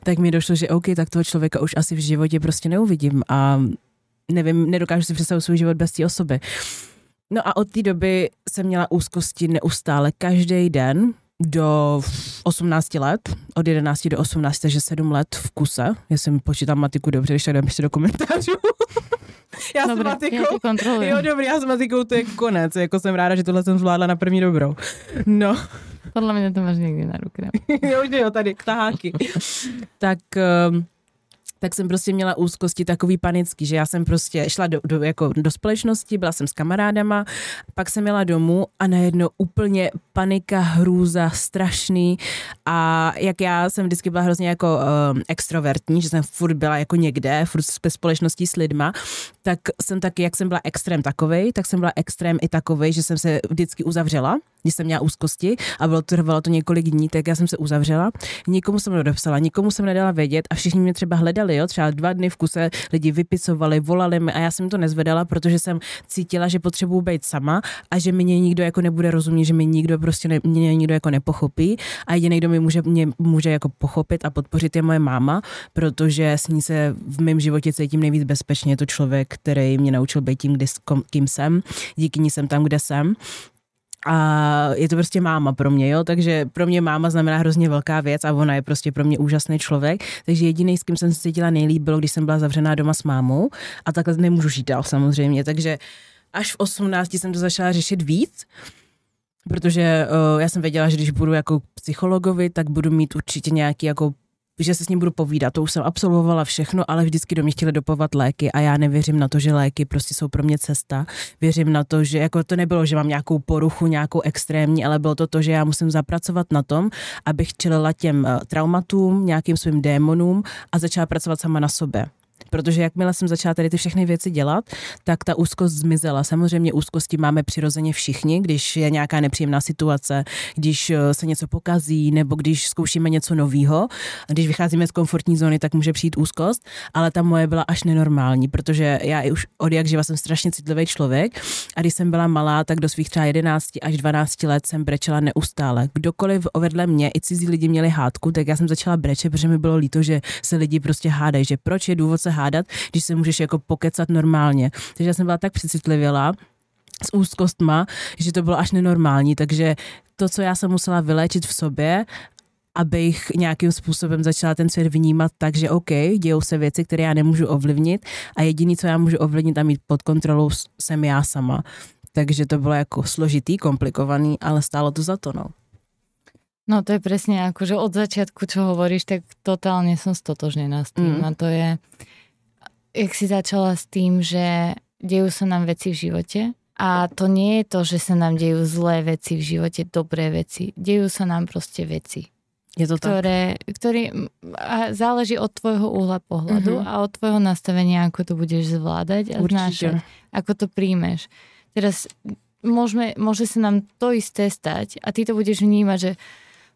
[SPEAKER 1] tak mi došlo, že OK, tak toho člověka už asi v životě prostě neuvidím a nevím, nedokážu si představit svůj život bez té osoby. No a od té doby jsem měla úzkosti neustále, každý den, do 18 let, od 11 do 18, takže 7 let v kuse. Já jsem počítám matiku dobře, když tak dám ještě do komentářů. já jsem matikou,
[SPEAKER 2] já
[SPEAKER 1] jo dobrý, já s matikou to je konec, jako jsem ráda, že tohle jsem zvládla na první dobrou. No,
[SPEAKER 2] Podľa mňa to máš niekde na ruke.
[SPEAKER 1] jo, jo, tady taháky. tak um, tak jsem prostě měla úzkosti takový panický, že já jsem prostě šla do, do, jako do společnosti, byla jsem s kamarádama, pak jsem jela domů a najednou úplně panika, hrůza, strašný a jak já jsem vždycky byla hrozně jako um, extrovertní, že jsem furt byla jako někde, furt ve společnosti s lidma, tak jsem taky, jak jsem byla extrém takovej, tak jsem byla extrém i takovej, že jsem se vždycky uzavřela, když jsem měla úzkosti a bylo to, trvalo to několik dní, tak já jsem se uzavřela, nikomu jsem nedopsala, nikomu jsem nedala vědět a všichni mě třeba hledali, jo, třeba dva dny v kuse lidi vypisovali, volali mi a já jsem to nezvedala, protože jsem cítila, že potřebuju být sama a že mě nikdo jako nebude rozumět, že mě nikdo prostě ne, mě nikdo jako nepochopí a jediný, kdo mi může, mě může jako pochopit a podpořit je moje máma, protože s ní se v mém životě cítím nejvíc bezpečně. Je to člověk, který mě naučil být tím, kdy, kým jsem. Díky ní jsem tam, kde jsem a je to prostě máma pro mě, jo, takže pro mě máma znamená hrozně velká věc a ona je prostě pro mě úžasný člověk, takže jediný, s kým jsem se cítila nejlíp, bylo, když jsem byla zavřená doma s mámou. A takhle nemůžu žít dál samozřejmě, takže až v 18 jsem to začala řešit víc, protože uh, já jsem věděla, že když budu jako psychologovi, tak budu mít určitě nějaký jako že se s ním budu povídat. To už jsem absolvovala všechno, ale vždycky do mě chtěli dopovat léky a já nevěřím na to, že léky prostě jsou pro mě cesta. Věřím na to, že jako to nebylo, že mám nějakou poruchu, nějakou extrémní, ale bylo to to, že já musím zapracovat na tom, abych čelila těm eh, traumatům, nějakým svým démonům a začala pracovat sama na sobě. Protože jakmile jsem začala tady ty všechny věci dělat, tak ta úzkost zmizela. Samozřejmě úzkosti máme přirozeně všichni, když je nějaká nepříjemná situace, když eh, se něco pokazí nebo když zkoušíme něco nového. Když vycházíme z komfortní zóny, tak může přijít úzkost, ale ta moje byla až nenormální, protože já i už od jak živa jsem strašně citlivý člověk a když jsem byla malá, tak do svých třeba 11 až 12 let jsem brečela neustále. Kdokoliv vedle mě, i cizí lidi měli hádku, tak já jsem začala brečet, protože mi bylo líto, že se lidi prostě hádají, že proč je důvod se hádat, když se můžeš jako pokecat normálně. Takže já jsem byla tak přecitlivěla s úzkostma, že to bylo až nenormální, takže to, co já jsem musela vyléčit v sobě, abych nějakým způsobem začala ten svět vnímat tak, že OK, dějou se věci, které já nemůžu ovlivnit a jediný, co já můžu ovlivnit a mít pod kontrolou, jsem já sama. Takže to bylo jako složitý, komplikovaný, ale stálo to za to, no.
[SPEAKER 2] No to je presne ako, že od začiatku, čo hovoríš, tak totálne som stotožnená s tým. Mm. A to je, jak si začala s tým, že dejú sa nám veci v živote a to nie je to, že sa nám dejú zlé veci v živote, dobré veci. Dejú sa nám proste veci.
[SPEAKER 1] Je to
[SPEAKER 2] ktoré,
[SPEAKER 1] tak?
[SPEAKER 2] ktorý, a záleží od tvojho uhla pohľadu mm-hmm. a od tvojho nastavenia, ako to budeš zvládať a znášať, ako to príjmeš. Teraz môžeme, môže sa nám to isté stať a ty to budeš vnímať, že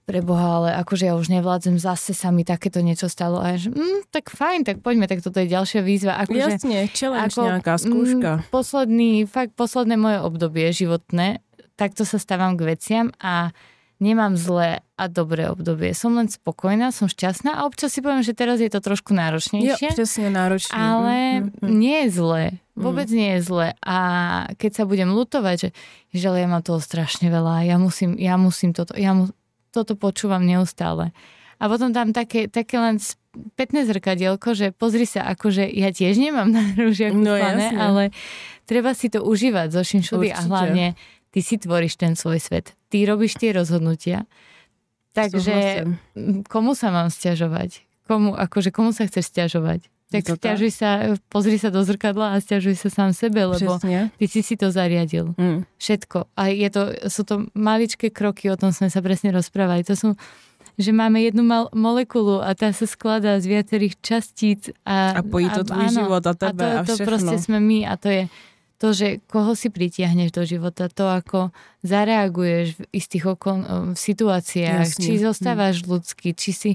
[SPEAKER 2] pre Boha, ale akože ja už nevládzem, zase sa mi takéto niečo stalo a ja, že mm, tak fajn, tak poďme, tak toto je ďalšia výzva.
[SPEAKER 1] Akože, Jasne, challenge ako, nejaká skúška.
[SPEAKER 2] Mm, posledný, fakt posledné moje obdobie životné, takto sa stávam k veciam a nemám zlé a dobré obdobie. Som len spokojná, som šťastná a občas si poviem, že teraz je to trošku náročnejšie.
[SPEAKER 1] Jo, presne náročné.
[SPEAKER 2] Ale mm-hmm. nie je zlé. Vôbec mm. nie je zlé. A keď sa budem lutovať, že, že ja mám toho strašne veľa, ja musím, ja musím toto, ja mu, toto počúvam neustále. A potom tam také, také len pekné zrkadielko, že pozri sa, akože ja tiež nemám na rúžiach no, úplne, ale treba si to užívať zo všudy a hlavne ty si tvoríš ten svoj svet. Ty robíš tie rozhodnutia. Takže komu sa mám stiažovať? Komu, akože komu sa chceš stiažovať? Tak stiažuj sa, pozri sa do zrkadla a stiažuj sa sám sebe, lebo Přesně. ty si si to zariadil. Mm. Všetko. A je to, sú to maličké kroky, o tom sme sa presne rozprávali. To sú že máme jednu mal- molekulu a tá sa skladá z viacerých častíc. A,
[SPEAKER 1] a pojí to a, tvůj áno, život a tebe
[SPEAKER 2] a, to,
[SPEAKER 1] a
[SPEAKER 2] to proste sme my a to je to, že koho si pritiahneš do života, to ako zareaguješ v istých okol, v situáciách, Jasne. či zostávaš hm. ľudský, či si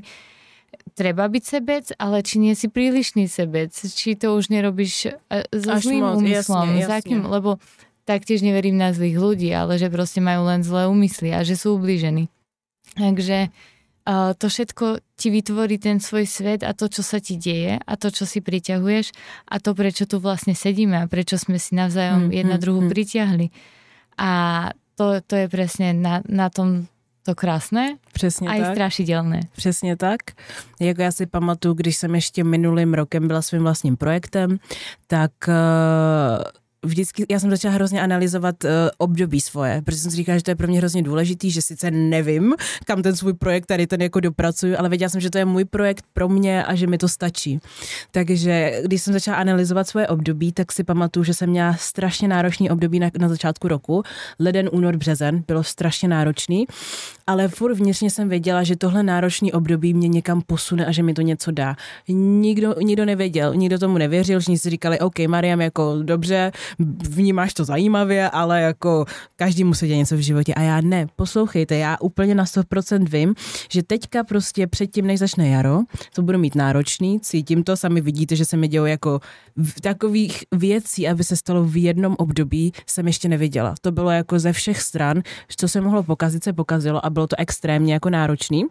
[SPEAKER 2] treba byť sebec, ale či nie si prílišný sebec, či to už nerobíš e, so Až zlým moc, úmyslom, jasne, jasne. Zakým, lebo taktiež neverím na zlých ľudí, ale že proste majú len zlé úmysly a že sú ublížení. Takže uh, to všetko ti vytvorí ten svoj svet a to, čo sa ti deje a to, čo si priťahuješ a to, prečo tu vlastne sedíme a prečo sme si navzájom mm, jedna mm, druhú mm. pritiahli. A to, to je presne na, na tom to krásné
[SPEAKER 1] Přesně
[SPEAKER 2] a
[SPEAKER 1] tak.
[SPEAKER 2] i strašidelné.
[SPEAKER 1] Přesně tak. Jako já si pamatuju, když jsem ještě minulým rokem byla svým vlastním projektem, tak uh, vždycky, já jsem začala hrozně analyzovat uh, období svoje, protože jsem si říkala, že to je pro mě hrozně důležitý, že sice nevím, kam ten svůj projekt tady ten jako dopracuju, ale věděla jsem, že to je můj projekt pro mě a že mi to stačí. Takže když jsem začala analyzovat svoje období, tak si pamatuju, že jsem měla strašně náročný období na, na začátku roku. Leden, únor, březen bylo strašně náročný, ale furt vnitřně jsem věděla, že tohle náročný období mě někam posune a že mi to něco dá. Nikdo, nikdo nevěděl, nikdo tomu nevěřil, že si říkali, OK, Mariam, jako dobře, vnímáš to zajímavě, ale jako každý musí dělat něco v životě a já ne. Poslouchejte, já úplně na 100% vím, že teďka prostě předtím, než začne jaro, to budu mít náročný, cítím to, sami vidíte, že se mi dělo jako v takových věcí, aby se stalo v jednom období, jsem ještě neviděla. To bylo jako ze všech stran, co se mohlo pokazit, se pokazilo a bylo to extrémně jako náročný.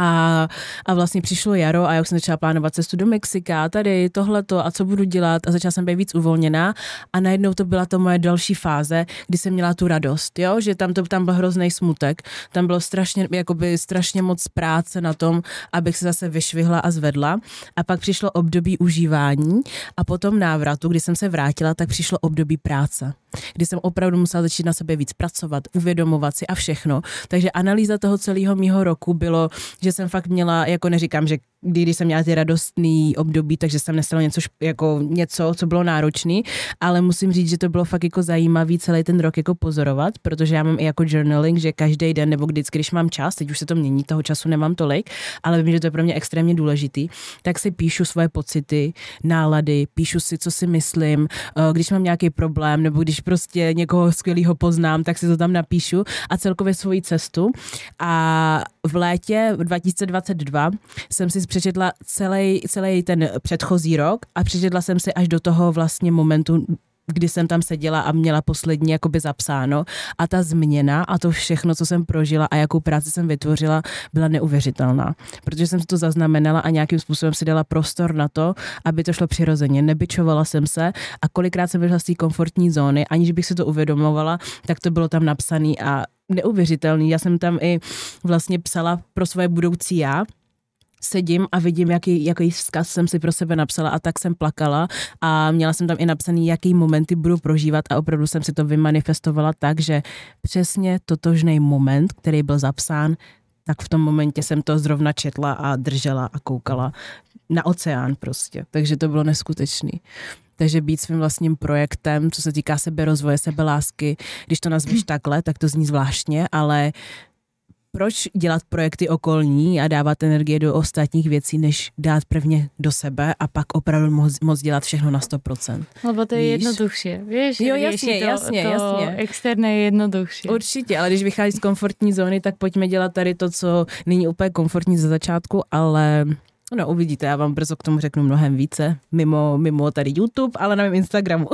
[SPEAKER 1] A, a vlastně přišlo jaro a já už jsem začala plánovat cestu do Mexika, tady tohleto a co budu dělat a začala jsem být víc uvolněná. A najednou to byla to moje další fáze, kdy jsem měla tu radost, jo, že tam to tam byl hrozný smutek, tam bylo strašně, jakoby strašně moc práce na tom, abych se zase vyšvihla a zvedla. A pak přišlo období užívání a potom návratu, kdy jsem se vrátila, tak přišlo období práce kdy jsem opravdu musela začít na sebe víc pracovat, uvědomovat si a všechno. Takže analýza toho celého mýho roku bylo, že jsem fakt měla, jako neříkám, že když jsem měla ty radostný období, takže jsem nesla něco, jako něco, co bylo náročný, ale musím říct, že to bylo fakt jako zajímavý celý ten rok jako pozorovat, protože já mám i jako journaling, že každý den nebo vždycky, když mám čas, teď už se to mění, toho času nemám tolik, ale vím, že to je pro mě extrémně důležitý, tak si píšu svoje pocity, nálady, píšu si, co si myslím, eh, když mám nějaký problém, nebo když prostě někoho skvělého poznám, tak si to tam napíšu a celkově svoji cestu. A v létě 2022 jsem si přečetla celý, celý ten předchozí rok a přečetla jsem si až do toho vlastně momentu, kdy jsem tam seděla a měla poslední jakoby zapsáno a ta změna a to všechno, co jsem prožila a jakou práci jsem vytvořila, byla neuvěřitelná. Protože jsem si to zaznamenala a nějakým způsobem si dala prostor na to, aby to šlo přirozeně. Nebyčovala jsem se a kolikrát jsem vyšla z té komfortní zóny, aniž bych si to uvědomovala, tak to bylo tam napsané a neuvěřitelný. Já jsem tam i vlastně psala pro svoje budoucí já, sedím a vidím, jaký, jaký vzkaz jsem si pro sebe napsala a tak jsem plakala a měla jsem tam i napsaný, jaký momenty budu prožívat a opravdu jsem si to vymanifestovala tak, že přesně totožný moment, který byl zapsán, tak v tom momentě jsem to zrovna četla a držela a koukala na oceán prostě. Takže to bylo neskutečný. Takže být svým vlastním projektem, co se týká sebe rozvoje, sebe lásky, když to nazvíš takhle, tak to zní zvláštně, ale proč dělat projekty okolní a dávat energie do ostatních věcí, než dát prvně do sebe a pak opravdu moc, moc dělat všechno na 100%.
[SPEAKER 2] Lebo to je Víš? jednoduchší. Víš,
[SPEAKER 1] jo, jasně,
[SPEAKER 2] to,
[SPEAKER 1] jasně,
[SPEAKER 2] to
[SPEAKER 1] jasně.
[SPEAKER 2] externé je jednodušší.
[SPEAKER 1] Určitě, ale když vychází z komfortní zóny, tak pojďme dělat tady to, co není úplně komfortní ze začátku, ale No uvidíte, já vám brzo k tomu řeknu mnohem více, mimo, mimo tady YouTube, ale na mém Instagramu.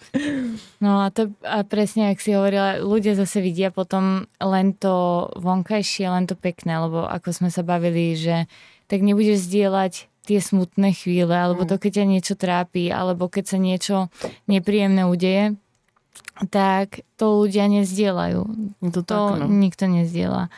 [SPEAKER 2] no a to a presne, jak si hovorila, ľudia zase vidia potom len to vonkajšie, len to pekné, lebo ako sme sa bavili, že tak nebudeš zdieľať tie smutné chvíle, alebo to, mm. keď ťa niečo trápi, alebo keď sa niečo nepríjemné udeje, tak to ľudia nezdieľajú. To, to tak, no. nikto nezdieľa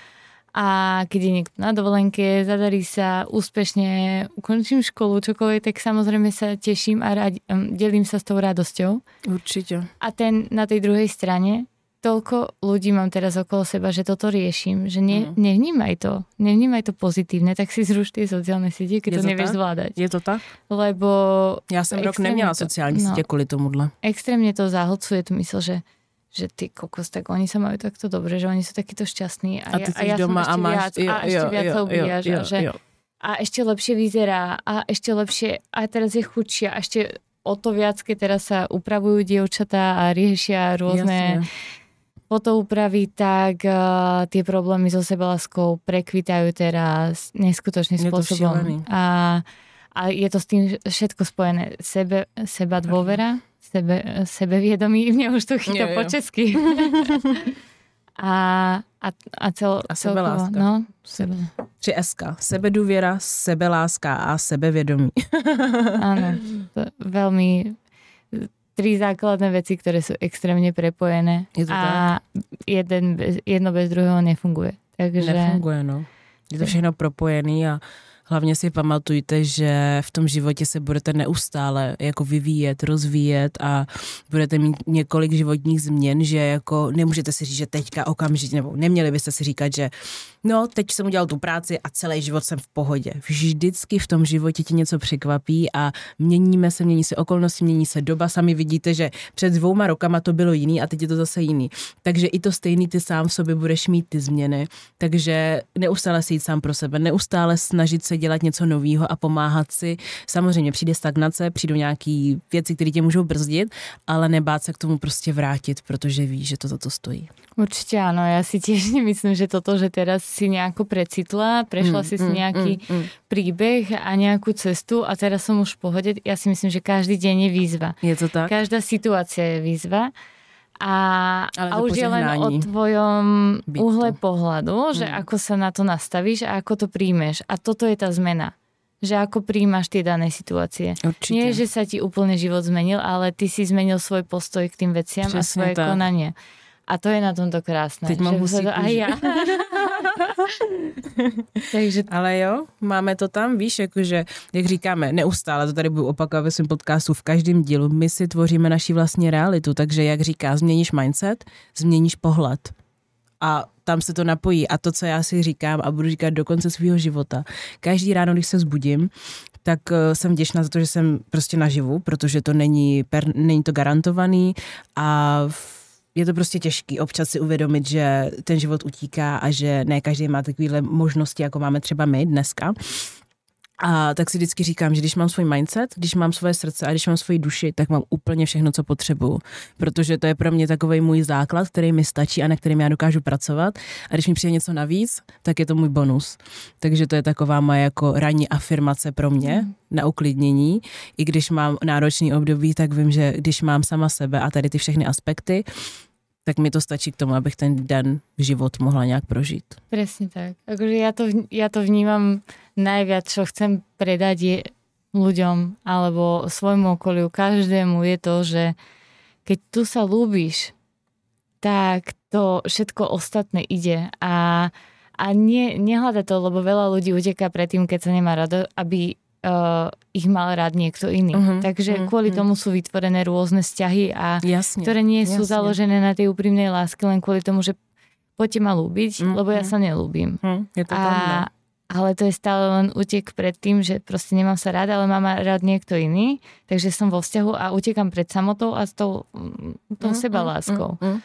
[SPEAKER 2] a keď je niekto na dovolenke, zadarí sa úspešne, ukončím školu, čokoľvek, tak samozrejme sa teším a rád, delím sa s tou radosťou.
[SPEAKER 1] Určite.
[SPEAKER 2] A ten na tej druhej strane toľko ľudí mám teraz okolo seba, že toto riešim, že ne, mm. nevnímaj to, nevnímaj to pozitívne, tak si zruš tie sociálne siete, keď
[SPEAKER 1] Je
[SPEAKER 2] to
[SPEAKER 1] to
[SPEAKER 2] nevieš
[SPEAKER 1] tak?
[SPEAKER 2] zvládať.
[SPEAKER 1] Je to tak?
[SPEAKER 2] Lebo
[SPEAKER 1] Já jsem rok
[SPEAKER 2] extrémně
[SPEAKER 1] neměla
[SPEAKER 2] to-
[SPEAKER 1] sociální
[SPEAKER 2] no.
[SPEAKER 1] sítě kvůli tomuhle.
[SPEAKER 2] extrémne to zahlcuje tu mysl, že že ty kokos, tak oni sa majú takto dobre, že oni sú takýto šťastní a,
[SPEAKER 1] A ty
[SPEAKER 2] ja, a ja
[SPEAKER 1] doma
[SPEAKER 2] som ešte
[SPEAKER 1] a máš...
[SPEAKER 2] viac, a ešte viac a, že,
[SPEAKER 1] jo.
[SPEAKER 2] a ešte lepšie vyzerá a ešte lepšie a teraz je chudšia a ešte o to viac, keď teraz sa upravujú dievčatá a riešia rôzne
[SPEAKER 1] Jasně.
[SPEAKER 2] fotoúpravy, tak uh, tie problémy so sebaláskou prekvitajú teraz neskutočným
[SPEAKER 1] Je
[SPEAKER 2] spôsobom. A, a je to s tým všetko spojené. Sebe, seba dôvera, sebe, sebeviedomí, mne už to chytá po česky. a, a, a, cel,
[SPEAKER 1] A
[SPEAKER 2] celkovo,
[SPEAKER 1] sebeláska.
[SPEAKER 2] no, sebe,
[SPEAKER 1] Tři SK. Sebedůvěra, sebeláska a sebevědomí.
[SPEAKER 2] áno. To veľmi tri základné veci, ktoré sú extrémne prepojené
[SPEAKER 1] Je to
[SPEAKER 2] a jeden bez, jedno bez druhého nefunguje. Takže
[SPEAKER 1] Nefunguje, no. Je to všechno propojený a hlavně si pamatujte, že v tom životě se budete neustále jako vyvíjet, rozvíjet a budete mít několik životních změn, že jako nemůžete si říct, že teďka okamžitě, nebo neměli byste si říkat, že no, teď jsem udělal tu práci a celý život jsem v pohodě. Vždycky v tom životě ti něco překvapí a měníme se, mění se okolnosti, mění se doba. Sami vidíte, že před dvouma rokama to bylo jiný a teď je to zase jiný. Takže i to stejný ty sám v sobě budeš mít ty změny. Takže neustále si jít sám pro sebe, neustále snažit se dělat něco nového a pomáhat si. Samozřejmě přijde stagnace, přijdou nějaké věci, které tě můžou brzdit, ale nebát se k tomu prostě vrátit, protože víš, že to za to stojí.
[SPEAKER 2] Určite áno, ja si tiež nemyslím, že toto, že teraz si nejako precitla, prešla
[SPEAKER 1] Mm,
[SPEAKER 2] si
[SPEAKER 1] mm,
[SPEAKER 2] nejaký
[SPEAKER 1] mm, mm.
[SPEAKER 2] príbeh a nejakú cestu a teraz som už v pohode. Ja si myslím, že každý deň je výzva.
[SPEAKER 1] Je to tak?
[SPEAKER 2] Každá situácia je výzva a,
[SPEAKER 1] Ale
[SPEAKER 2] a už je len o tvojom
[SPEAKER 1] Byť
[SPEAKER 2] uhle pohľadu, že
[SPEAKER 1] Mm.
[SPEAKER 2] ako sa na to nastavíš a ako to príjmeš. A toto je tá zmena. Že ako príjmaš tie dané situácie.
[SPEAKER 1] Určitě.
[SPEAKER 2] Nie, že sa ti úplne život zmenil, ale ty si zmenil svoj postoj k tým veciam a
[SPEAKER 1] Přesně
[SPEAKER 2] svoje
[SPEAKER 1] tak.
[SPEAKER 2] konanie. A to je na tomto krásne.
[SPEAKER 1] Teď mám
[SPEAKER 2] že
[SPEAKER 1] husí
[SPEAKER 2] to,
[SPEAKER 1] kůži.
[SPEAKER 2] ja. Takže
[SPEAKER 1] Ale jo, máme to tam, víš, jakože, jak říkáme, neustále, to tady budu opakovat ve svém podcastu v každém dílu, my si tvoříme naši vlastní realitu, takže jak říká, změníš mindset, změníš pohled. A tam se to napojí. A to, co já si říkám a budu říkat do konce svého života, každý ráno, když se zbudím, tak eh, jsem vděčná za to, že jsem prostě naživu, protože to není, per, není to garantovaný a v- je to prostě těžký občas si uvědomit, že ten život utíká a že ne každý má takovéhle možnosti, jako máme třeba my dneska. A tak si vždycky říkám, že když mám svůj mindset, když mám svoje srdce a když mám svoji duši, tak mám úplně všechno, co potřebuju. Protože to je pro mě takový můj základ, který mi stačí a na kterým já dokážu pracovat. A když mi přijde něco navíc, tak je to můj bonus. Takže to je taková moje jako ranní afirmace pro mě na uklidnění. I když mám náročný období, tak vím, že když mám sama sebe a tady ty všechny aspekty, tak mi to stačí k tomu, abych ten den život mohla nějak prožít.
[SPEAKER 2] Presne tak. Akože ja to, ja to vnímam najviac, čo chcem predať je ľuďom alebo svojmu okoliu, každému je to, že keď tu sa ľúbiš, tak to všetko ostatné ide a, a nie, nehľada to, lebo veľa ľudí uteká predtým, keď sa nemá rado, aby uh, ich mal rád niekto iný.
[SPEAKER 1] Mhm,
[SPEAKER 2] Takže
[SPEAKER 1] mhm,
[SPEAKER 2] kvôli
[SPEAKER 1] mhm.
[SPEAKER 2] tomu sú vytvorené rôzne vzťahy a
[SPEAKER 1] Jasně.
[SPEAKER 2] ktoré nie sú
[SPEAKER 1] jasne.
[SPEAKER 2] založené na tej úprimnej láske len kvôli tomu, že poďte ma ľúbiť,
[SPEAKER 1] Mm,
[SPEAKER 2] lebo ja sa nelúbim.
[SPEAKER 1] Hm, je to tam.
[SPEAKER 2] A, ale to je stále len útek pred tým, že proste nemám sa rád, ale mám rád niekto iný, takže som vo vzťahu a utekam pred samotou a s tou, mm, tou
[SPEAKER 1] Mm,
[SPEAKER 2] sebaláskou.
[SPEAKER 1] mm, mm.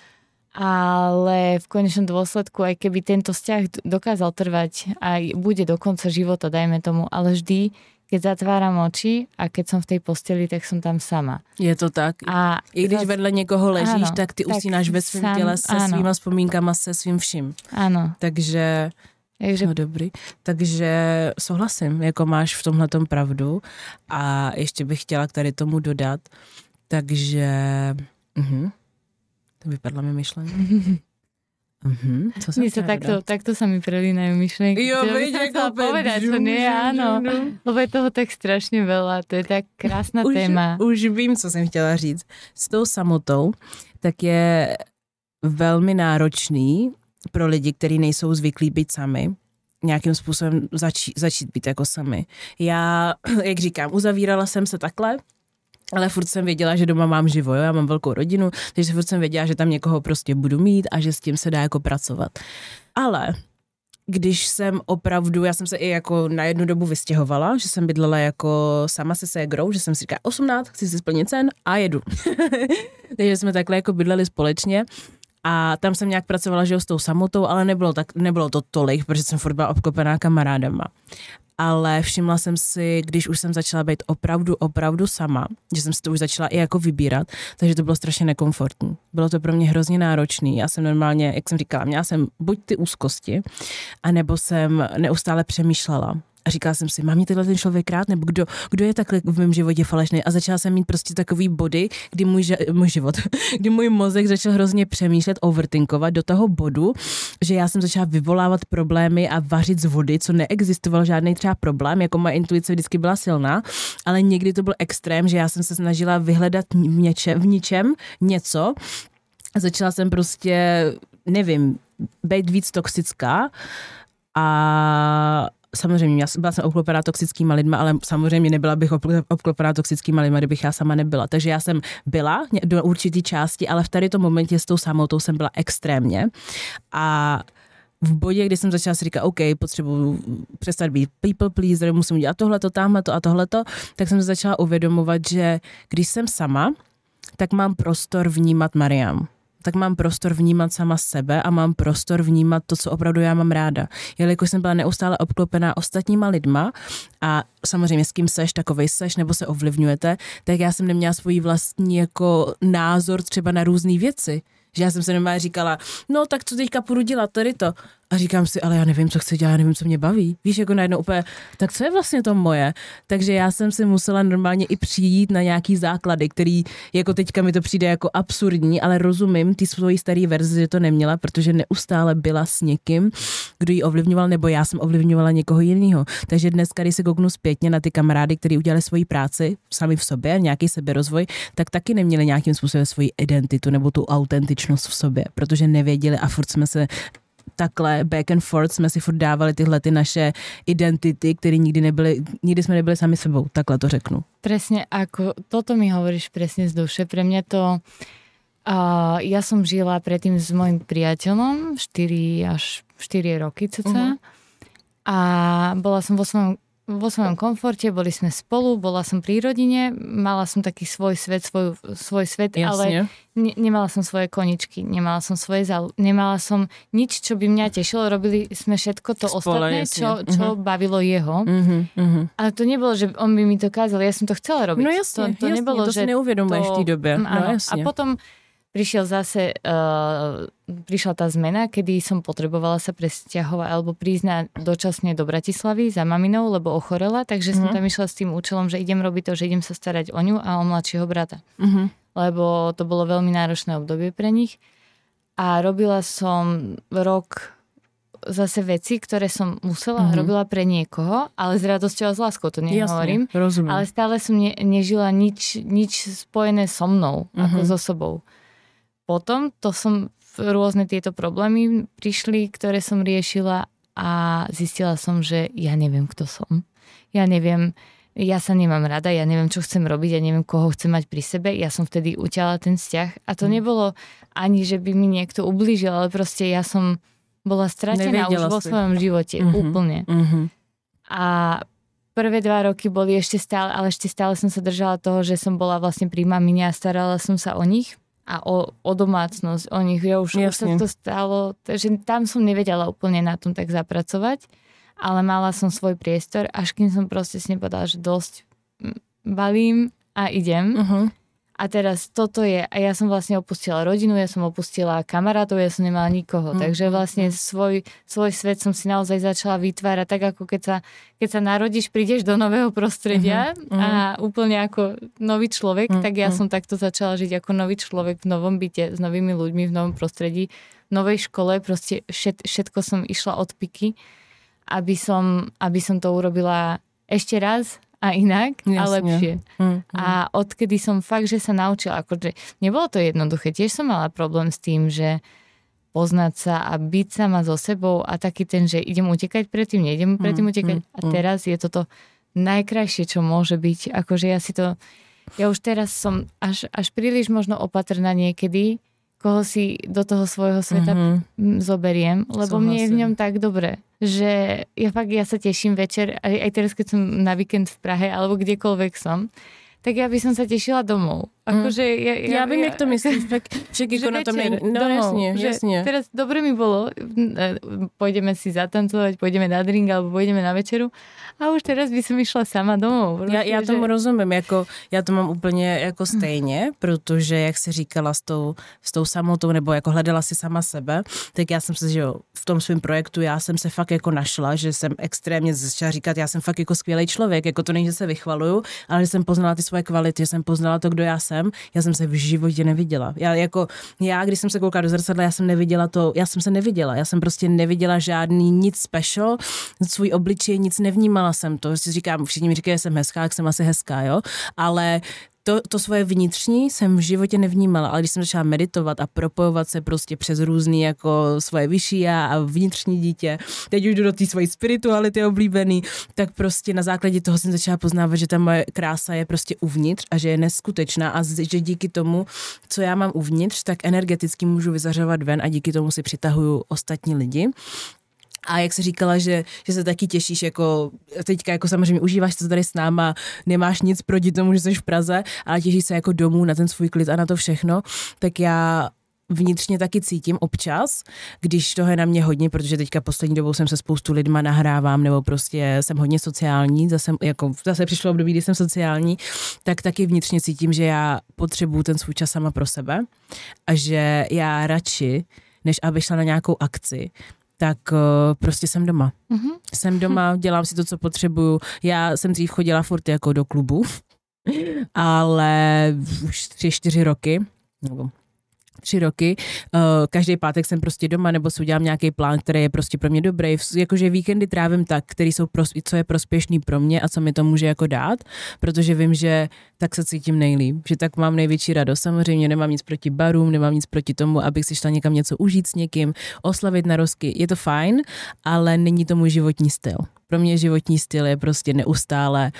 [SPEAKER 2] Ale v konečnom dôsledku, aj keby tento vzťah dokázal trvať aj bude do konca života, dajme tomu, ale vždy, keď zatváram oči a keď som v tej posteli, tak som tam sama.
[SPEAKER 1] Je to tak.
[SPEAKER 2] A
[SPEAKER 1] I když
[SPEAKER 2] zas-
[SPEAKER 1] vedle někoho ležíš,
[SPEAKER 2] Ano,
[SPEAKER 1] tak ty
[SPEAKER 2] tak
[SPEAKER 1] usínáš ve svém těle se
[SPEAKER 2] ano.
[SPEAKER 1] svýma vzpomínkama, se svým vším.
[SPEAKER 2] Áno,
[SPEAKER 1] Takže,
[SPEAKER 2] takže
[SPEAKER 1] no dobrý. Takže souhlasím, jako máš v tomhle pravdu. A ještě bych chtěla k tady tomu dodat, takže... Uh-huh. To vypadla mi myšlenka. Uh-huh. Co jsem
[SPEAKER 2] sa
[SPEAKER 1] chtěla
[SPEAKER 2] takto, takto sa mi prelínajú myšlienky.
[SPEAKER 1] Jo, veď, ako
[SPEAKER 2] povedať,
[SPEAKER 1] žum,
[SPEAKER 2] nie,
[SPEAKER 1] žum,
[SPEAKER 2] áno. Lebo je toho tak strašne veľa, to je tak krásna
[SPEAKER 1] už,
[SPEAKER 2] téma.
[SPEAKER 1] Už vím, co jsem chtěla říct. S tou samotou, tak je velmi náročný pro lidi, kteří nejsou zvyklí být sami, nějakým způsobem začít, začít být jako sami. Já, jak říkám, uzavírala jsem se takhle, ale furt jsem věděla, že doma mám živo, jo? já mám velkou rodinu, takže furt jsem věděla, že tam někoho prostě budu mít a že s tím se dá jako pracovat. Ale když jsem opravdu, já jsem se i jako na jednu dobu vystěhovala, že jsem bydlela jako sama se ségrou, že jsem si říkala 18, chci si splnit cen a jedu. takže jsme takhle jako bydleli společně a tam jsem nějak pracovala, že s tou samotou, ale nebylo, tak, nebylo to tolik, protože jsem furt byla obklopená kamarádama ale všimla jsem si, když už jsem začala být opravdu, opravdu sama, že jsem si to už začala i jako vybírat, takže to bylo strašně nekomfortní. Bylo to pro mě hrozně náročný. Já jsem normálně, jak jsem říkala, měla jsem buď ty úzkosti, anebo jsem neustále přemýšlela a říkala jsem si, mám mě tenhle ten člověk rád, nebo kdo, kdo je takhle v mém životě falešný? A začala jsem mít prostě takový body, kdy můj, můj život, kdy můj mozek začal hrozně přemýšlet, overtinkovat do toho bodu, že já jsem začala vyvolávat problémy a vařit z vody, co neexistoval žádný třeba problém, jako moje intuice vždycky byla silná, ale někdy to byl extrém, že já jsem se snažila vyhledat v, něče, v ničem něco, začala jsem prostě, nevím, být víc toxická a samozřejmě, já byla jsem obklopená toxickými lidmi, ale samozřejmě nebyla bych obklopená toxickými lidmi, kdybych já sama nebyla. Takže já jsem byla do určitý části, ale v tady tom momentě s tou samotou jsem byla extrémně. A v bodě, kdy jsem začala si říkat, OK, potřebuji přestat být people pleaser, musím udělat tohleto, tamhleto a tohleto, tak jsem se začala uvědomovat, že když jsem sama, tak mám prostor vnímat Mariam tak mám prostor vnímat sama sebe a mám prostor vnímat to, co opravdu já mám ráda. Jelikož jsem byla neustále obklopená ostatníma lidma a samozřejmě s kým seš, takovej seš, nebo se ovlivňujete, tak já jsem neměla svůj vlastní jako názor třeba na různé věci. Že já jsem se normálně říkala, no tak co teďka půjdu dělat, tady to. A říkám si, ale já nevím, co chci dělat, já nevím, co mě baví. Víš, jako najednou úplně, tak co je vlastně to moje? Takže já jsem si musela normálně i přijít na nějaký základy, který jako teďka mi to přijde jako absurdní, ale rozumím ty svoji starý verzi, že to neměla, protože neustále byla s někým, kdo ji ovlivňoval, nebo já jsem ovlivňovala někoho jiného. Takže dneska, když se kouknu zpětně na ty kamarády, kteří udělali svoji práci sami v sobě, nějaký seberozvoj, tak taky neměli nějakým způsobem svoji identitu nebo tu autentičnost v sobě, protože nevěděli a furt jsme se takhle back and forth jsme si furt dávali tyhle ty naše identity, které nikdy nebyly, nikdy jsme nebyli sami sebou, takhle to řeknu.
[SPEAKER 2] Presne, ako toto mi hovoríš presne z duše. Pre mňa to, uh, ja som žila predtým s mojim priateľom 4 až 4 roky cca. Uh-huh. A bola som vo svojom vo svojom komforte, boli sme spolu, bola som pri rodine, mala som taký svoj svet, svoj, svoj svet, Jasne. ale ne, nemala som svoje koničky, nemala som svoje záľu, nemala som nič, čo by mňa tešilo, robili sme všetko to Spole, ostatné, čo, čo uh-huh. bavilo jeho. Uh-huh, uh-huh. Ale to nebolo, že on by mi to kázal, ja som to chcela robiť.
[SPEAKER 1] No jasne,
[SPEAKER 2] to, to
[SPEAKER 1] jasne,
[SPEAKER 2] nebolo,
[SPEAKER 1] to
[SPEAKER 2] že
[SPEAKER 1] si neuvedomuješ v tej dobe. No,
[SPEAKER 2] jasne. A potom prišiel zase, uh, prišla tá zmena, kedy som potrebovala sa presťahovať alebo prísť na dočasne do Bratislavy za maminou, lebo ochorela, takže mm. som mhm. tam išla s tým účelom, že idem robiť to, že idem sa starať o ňu a o mladšieho brata. Mm-hmm. Lebo to bolo veľmi náročné obdobie pre nich. A robila som rok zase veci, ktoré som musela, mm-hmm. robila pre niekoho, ale s radosťou a s láskou, to nehovorím.
[SPEAKER 1] Jasne, rozumiem.
[SPEAKER 2] Ale stále som ne, nežila nič, nič spojené so mnou, mm-hmm. ako so sobou potom to som rôzne tieto problémy prišli, ktoré som riešila a zistila som, že ja neviem, kto som. Ja neviem, ja sa nemám rada, ja neviem, čo chcem robiť, ja neviem, koho chcem mať pri sebe. Ja som vtedy utiala ten vzťah a to mm. nebolo ani, že by mi niekto ublížil, ale proste ja som bola stratená Nevedela už si. vo svojom živote mm-hmm. úplne. Mm-hmm. A prvé dva roky boli ešte stále, ale ešte stále som sa držala toho, že som bola vlastne pri mamine a starala som sa o nich a o, o domácnosť, o nich. Ja už, už sa to stalo, takže tam som nevedela úplne na tom tak zapracovať, ale mala som svoj priestor, až kým som proste si nepovedala, že dosť balím a idem. Uh-huh. A teraz toto je, a ja som vlastne opustila rodinu, ja som opustila kamarátov, ja som nemala nikoho. Mm. Takže vlastne svoj, svoj svet som si naozaj začala vytvárať tak, ako keď sa, keď sa narodíš, prídeš do nového prostredia mm-hmm. a úplne ako nový človek, mm-hmm. tak ja som takto začala žiť ako nový človek v novom byte, s novými ľuďmi, v novom prostredí, v novej škole, proste všet, všetko som išla od piky, aby som, aby som to urobila ešte raz a inak Jasne. a lepšie. Mm, mm. A odkedy som fakt, že sa naučila, akože nebolo to jednoduché, tiež som mala problém s tým, že poznať sa a byť sama so sebou a taký ten, že idem utekať predtým, neidem predtým mm, utekať. Mm, a mm. teraz je toto najkrajšie, čo môže byť. Akože ja si to, ja už teraz som až, až príliš možno opatrná niekedy, koho si do toho svojho sveta mm-hmm. zoberiem, lebo Súhlasím. mne je v ňom tak dobre, že ja fakt ja sa teším večer, aj, aj teraz, keď som na víkend v Prahe, alebo kdekoľvek som, tak já bych se těšila domů.
[SPEAKER 1] Akože ja, ja, já vím, ja, jak to myslíš, tak však jako na tom nejde. No domov, jasně, jasně.
[SPEAKER 2] Teraz dobre mi bolo, pôjdeme si zatancovať, pôjdeme na drink alebo pôjdeme na večeru a už teraz by som išla sama domů.
[SPEAKER 1] Prostě, já, já tomu že... rozumím, jako já to mám úplně jako stejně, protože jak si říkala s tou, s tou samotou, nebo jako hledala si sama sebe, tak já jsem se, že jo, v tom svém projektu já jsem se fakt jako našla, že jsem extrémně začala říkat, já jsem fakt jako skvělý člověk, jako to není, že se vychvaluju, ale že jsem poznala ty svoje kvality, že jsem poznala to, kdo já jsem, já jsem se v životě neviděla. Já jako, já, když jsem se koukala do zrcadla, já jsem neviděla to, já jsem se neviděla, já jsem prostě neviděla žádný nic special, svůj obličej, nic nevnímala jsem to, si říkám, všichni mi říkají, že jsem hezká, jak jsem asi hezká, jo, ale to, to svoje vnitřní jsem v životě nevnímala, ale když jsem začala meditovat a propojovat se prostě přes různý jako svoje vyšší já a vnitřní dítě, teď už jdu do té svojí spirituality oblíbený, tak prostě na základě toho jsem začala poznávat, že ta moje krása je prostě uvnitř a že je neskutečná a že díky tomu, co já mám uvnitř, tak energeticky můžu vyzařovat ven a díky tomu si přitahuju ostatní lidi. A jak se říkala, že, že se taky těšíš, jako teďka jako samozřejmě užíváš to tady s náma, nemáš nic proti tomu, že jsi v Praze, ale těšíš se jako domů na ten svůj klid a na to všechno, tak já vnitřně taky cítím občas, když toho je na mě hodně, protože teďka poslední dobou jsem se spoustu lidma nahrávám, nebo prostě jsem hodně sociální, zase, jako, zase přišlo období, kdy jsem sociální, tak taky vnitřně cítím, že já potřebuju ten svůj čas sama pro sebe a že já radši, než aby šla na nějakou akci, tak uh, prostě jsem doma. Mm-hmm. Jsem doma, dělám si to, co potřebuju. Já jsem dřív chodila furt jako do klubu, ale už tři, čtyři roky, nebo tři roky. Uh, každý pátek jsem prostě doma, nebo si udělám nějaký plán, který je prostě pro mě dobrý. Jakože víkendy trávím tak, který jsou pros, co je prospěšný pro mě a co mi to může jako dát, protože vím, že tak se cítím nejlíp, že tak mám největší radost. Samozřejmě nemám nic proti barům, nemám nic proti tomu, abych si šla někam něco užít s někým, oslavit na rozky. Je to fajn, ale není to můj životní styl. Pro mě životní styl je prostě neustále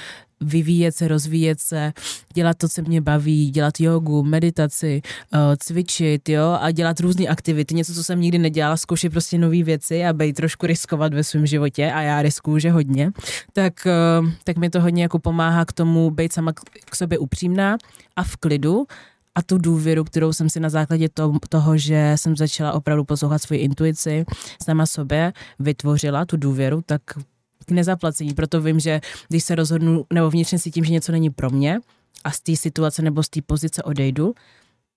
[SPEAKER 1] vyvíjet se, rozvíjet se, dělat to, co mě baví, dělat jogu, meditaci, uh, cvičit, jo, a dělat různé aktivity, něco, co jsem nikdy nedělala, zkoušet prostě nové věci a být trošku riskovat ve svém životě a já riskuju, že hodně, tak, uh, tak mi to hodně jako pomáhá k tomu být sama k sobě upřímná a v klidu a tu důvěru, kterou jsem si na základě to, toho, že jsem začala opravdu poslouchat svoji intuici sama sobě, vytvořila tu důvěru, tak k nezaplacení. Proto vím, že když se rozhodnu, nebo vnitřně si tím, že něco není pro mě a z té situace nebo z té pozice odejdu,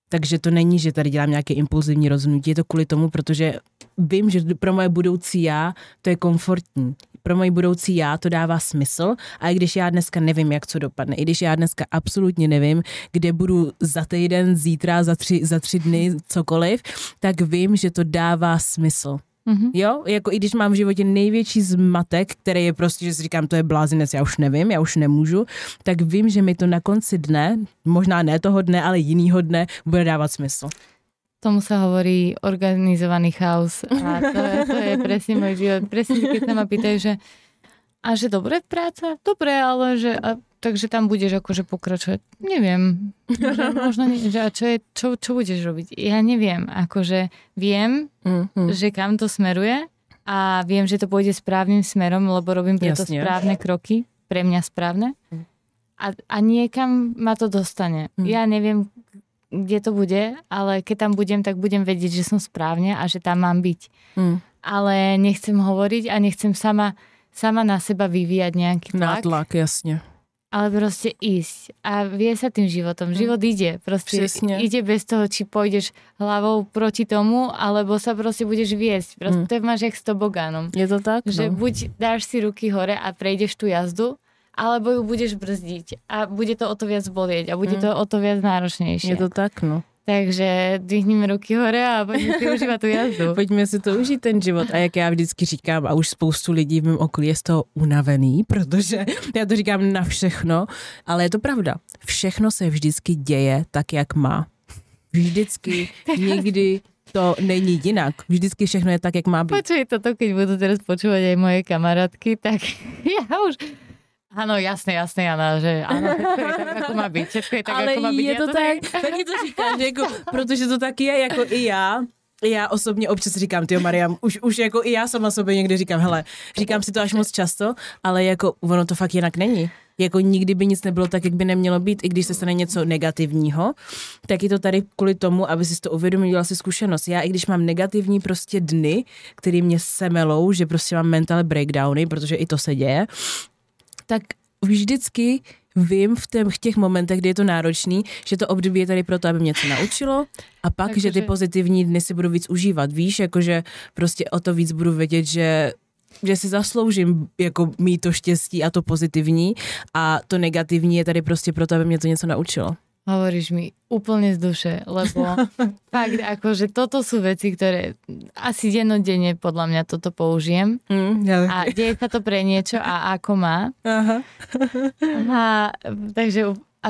[SPEAKER 1] takže to není, že tady dělám nějaké impulzivní rozhodnutí, je to kvůli tomu, protože vím, že pro moje budoucí já to je komfortní. Pro moje budoucí já to dává smysl a i když já dneska nevím, jak co dopadne, i když já dneska absolutně nevím, kde budu za týden, zítra, za tři, za tři dny, cokoliv, tak vím, že to dává smysl. Mm-hmm. Jo, jako i když mám v životě největší zmatek, který je prostě, že si říkám, to je blázinec, já už nevím, já už nemůžu, tak vím, že mi to na konci dne, možná ne toho dne, ale jinýho dne, bude dávat smysl.
[SPEAKER 2] Tomu sa hovorí organizovaný chaos a to je, to je presne môj život. Presne, keď sa ma pýtajú, že a že dobre práca? Dobre, ale že a takže tam budeš akože pokračovať. Neviem. Že možno nie, že a čo, je, čo, čo budeš robiť? Ja neviem. Akože viem, mm-hmm. že kam to smeruje a viem, že to pôjde správnym smerom, lebo robím preto Jasne. správne kroky, pre mňa správne. A, a niekam ma to dostane. Mm. Ja neviem, kde to bude, ale keď tam budem, tak budem vedieť, že som správne a že tam mám byť. Mm. Ale nechcem hovoriť a nechcem sama, sama na seba vyvíjať nejaký tlak.
[SPEAKER 1] Nátlak, jasne
[SPEAKER 2] ale proste ísť. A vie sa tým životom. Život ide. Proste Přesně. ide bez toho, či pôjdeš hlavou proti tomu, alebo sa proste budeš viesť. Proste mm. to máš jak s tobogánom.
[SPEAKER 1] Je to tak?
[SPEAKER 2] Že
[SPEAKER 1] no.
[SPEAKER 2] buď dáš si ruky hore a prejdeš tú jazdu, alebo ju budeš brzdiť. A bude to o to viac bolieť. A bude mm. to o to viac náročnejšie.
[SPEAKER 1] Je to tak, no.
[SPEAKER 2] Takže dvihneme ruky hore a pojďme si užívat tu jazdu.
[SPEAKER 1] Pojďme si to užít ten život. A jak já vždycky říkám, a už spoustu lidí v mém okolí je z toho unavený, protože já to říkám na všechno, ale je to pravda. Všechno se vždycky děje tak, jak má. Vždycky, nikdy to není jinak. Vždycky všechno je tak, jak má být.
[SPEAKER 2] Počuj toto, keď budu teraz počúvať aj moje kamarátky, tak ja už Ano, jasně, jasně, Jana, že ano, všetko je tak, ako má být, všetko je tak,
[SPEAKER 1] Ale
[SPEAKER 2] ako má být.
[SPEAKER 1] je
[SPEAKER 2] Já
[SPEAKER 1] to tak, taky to říkáš, jako, protože to taky je jako i já, já osobně občas říkám, ty Mariam, už, už jako i já sama sobě někdy říkám, hele, říkám si to až moc často, ale jako ono to fakt jinak není. Jako nikdy by nic nebylo tak, jak by nemělo být, i když se stane něco negativního, tak je to tady kvůli tomu, aby si to uvědomil, dělal si zkušenost. Já i když mám negativní prostě dny, které mě semelou, že prostě mám mental breakdowny, protože i to se děje, tak vždycky vím v, tém, v těch momentech, kdy je to náročný, že to období je tady proto, aby mě něco naučilo a pak,
[SPEAKER 2] Takže-
[SPEAKER 1] že ty pozitivní dny si budu víc užívat. Víš, jakože prostě o to víc budu vědět, že že si zasloužím jako mít to štěstí a to pozitivní a to negativní je tady prostě proto, aby mě to něco naučilo.
[SPEAKER 2] Hovoríš mi úplne z duše, lebo fakt, akože toto sú veci, ktoré asi dennodenne podľa mňa toto použijem
[SPEAKER 1] Mm, ja,
[SPEAKER 2] a deje sa to pre niečo a ako má.
[SPEAKER 1] Aha.
[SPEAKER 2] A, takže a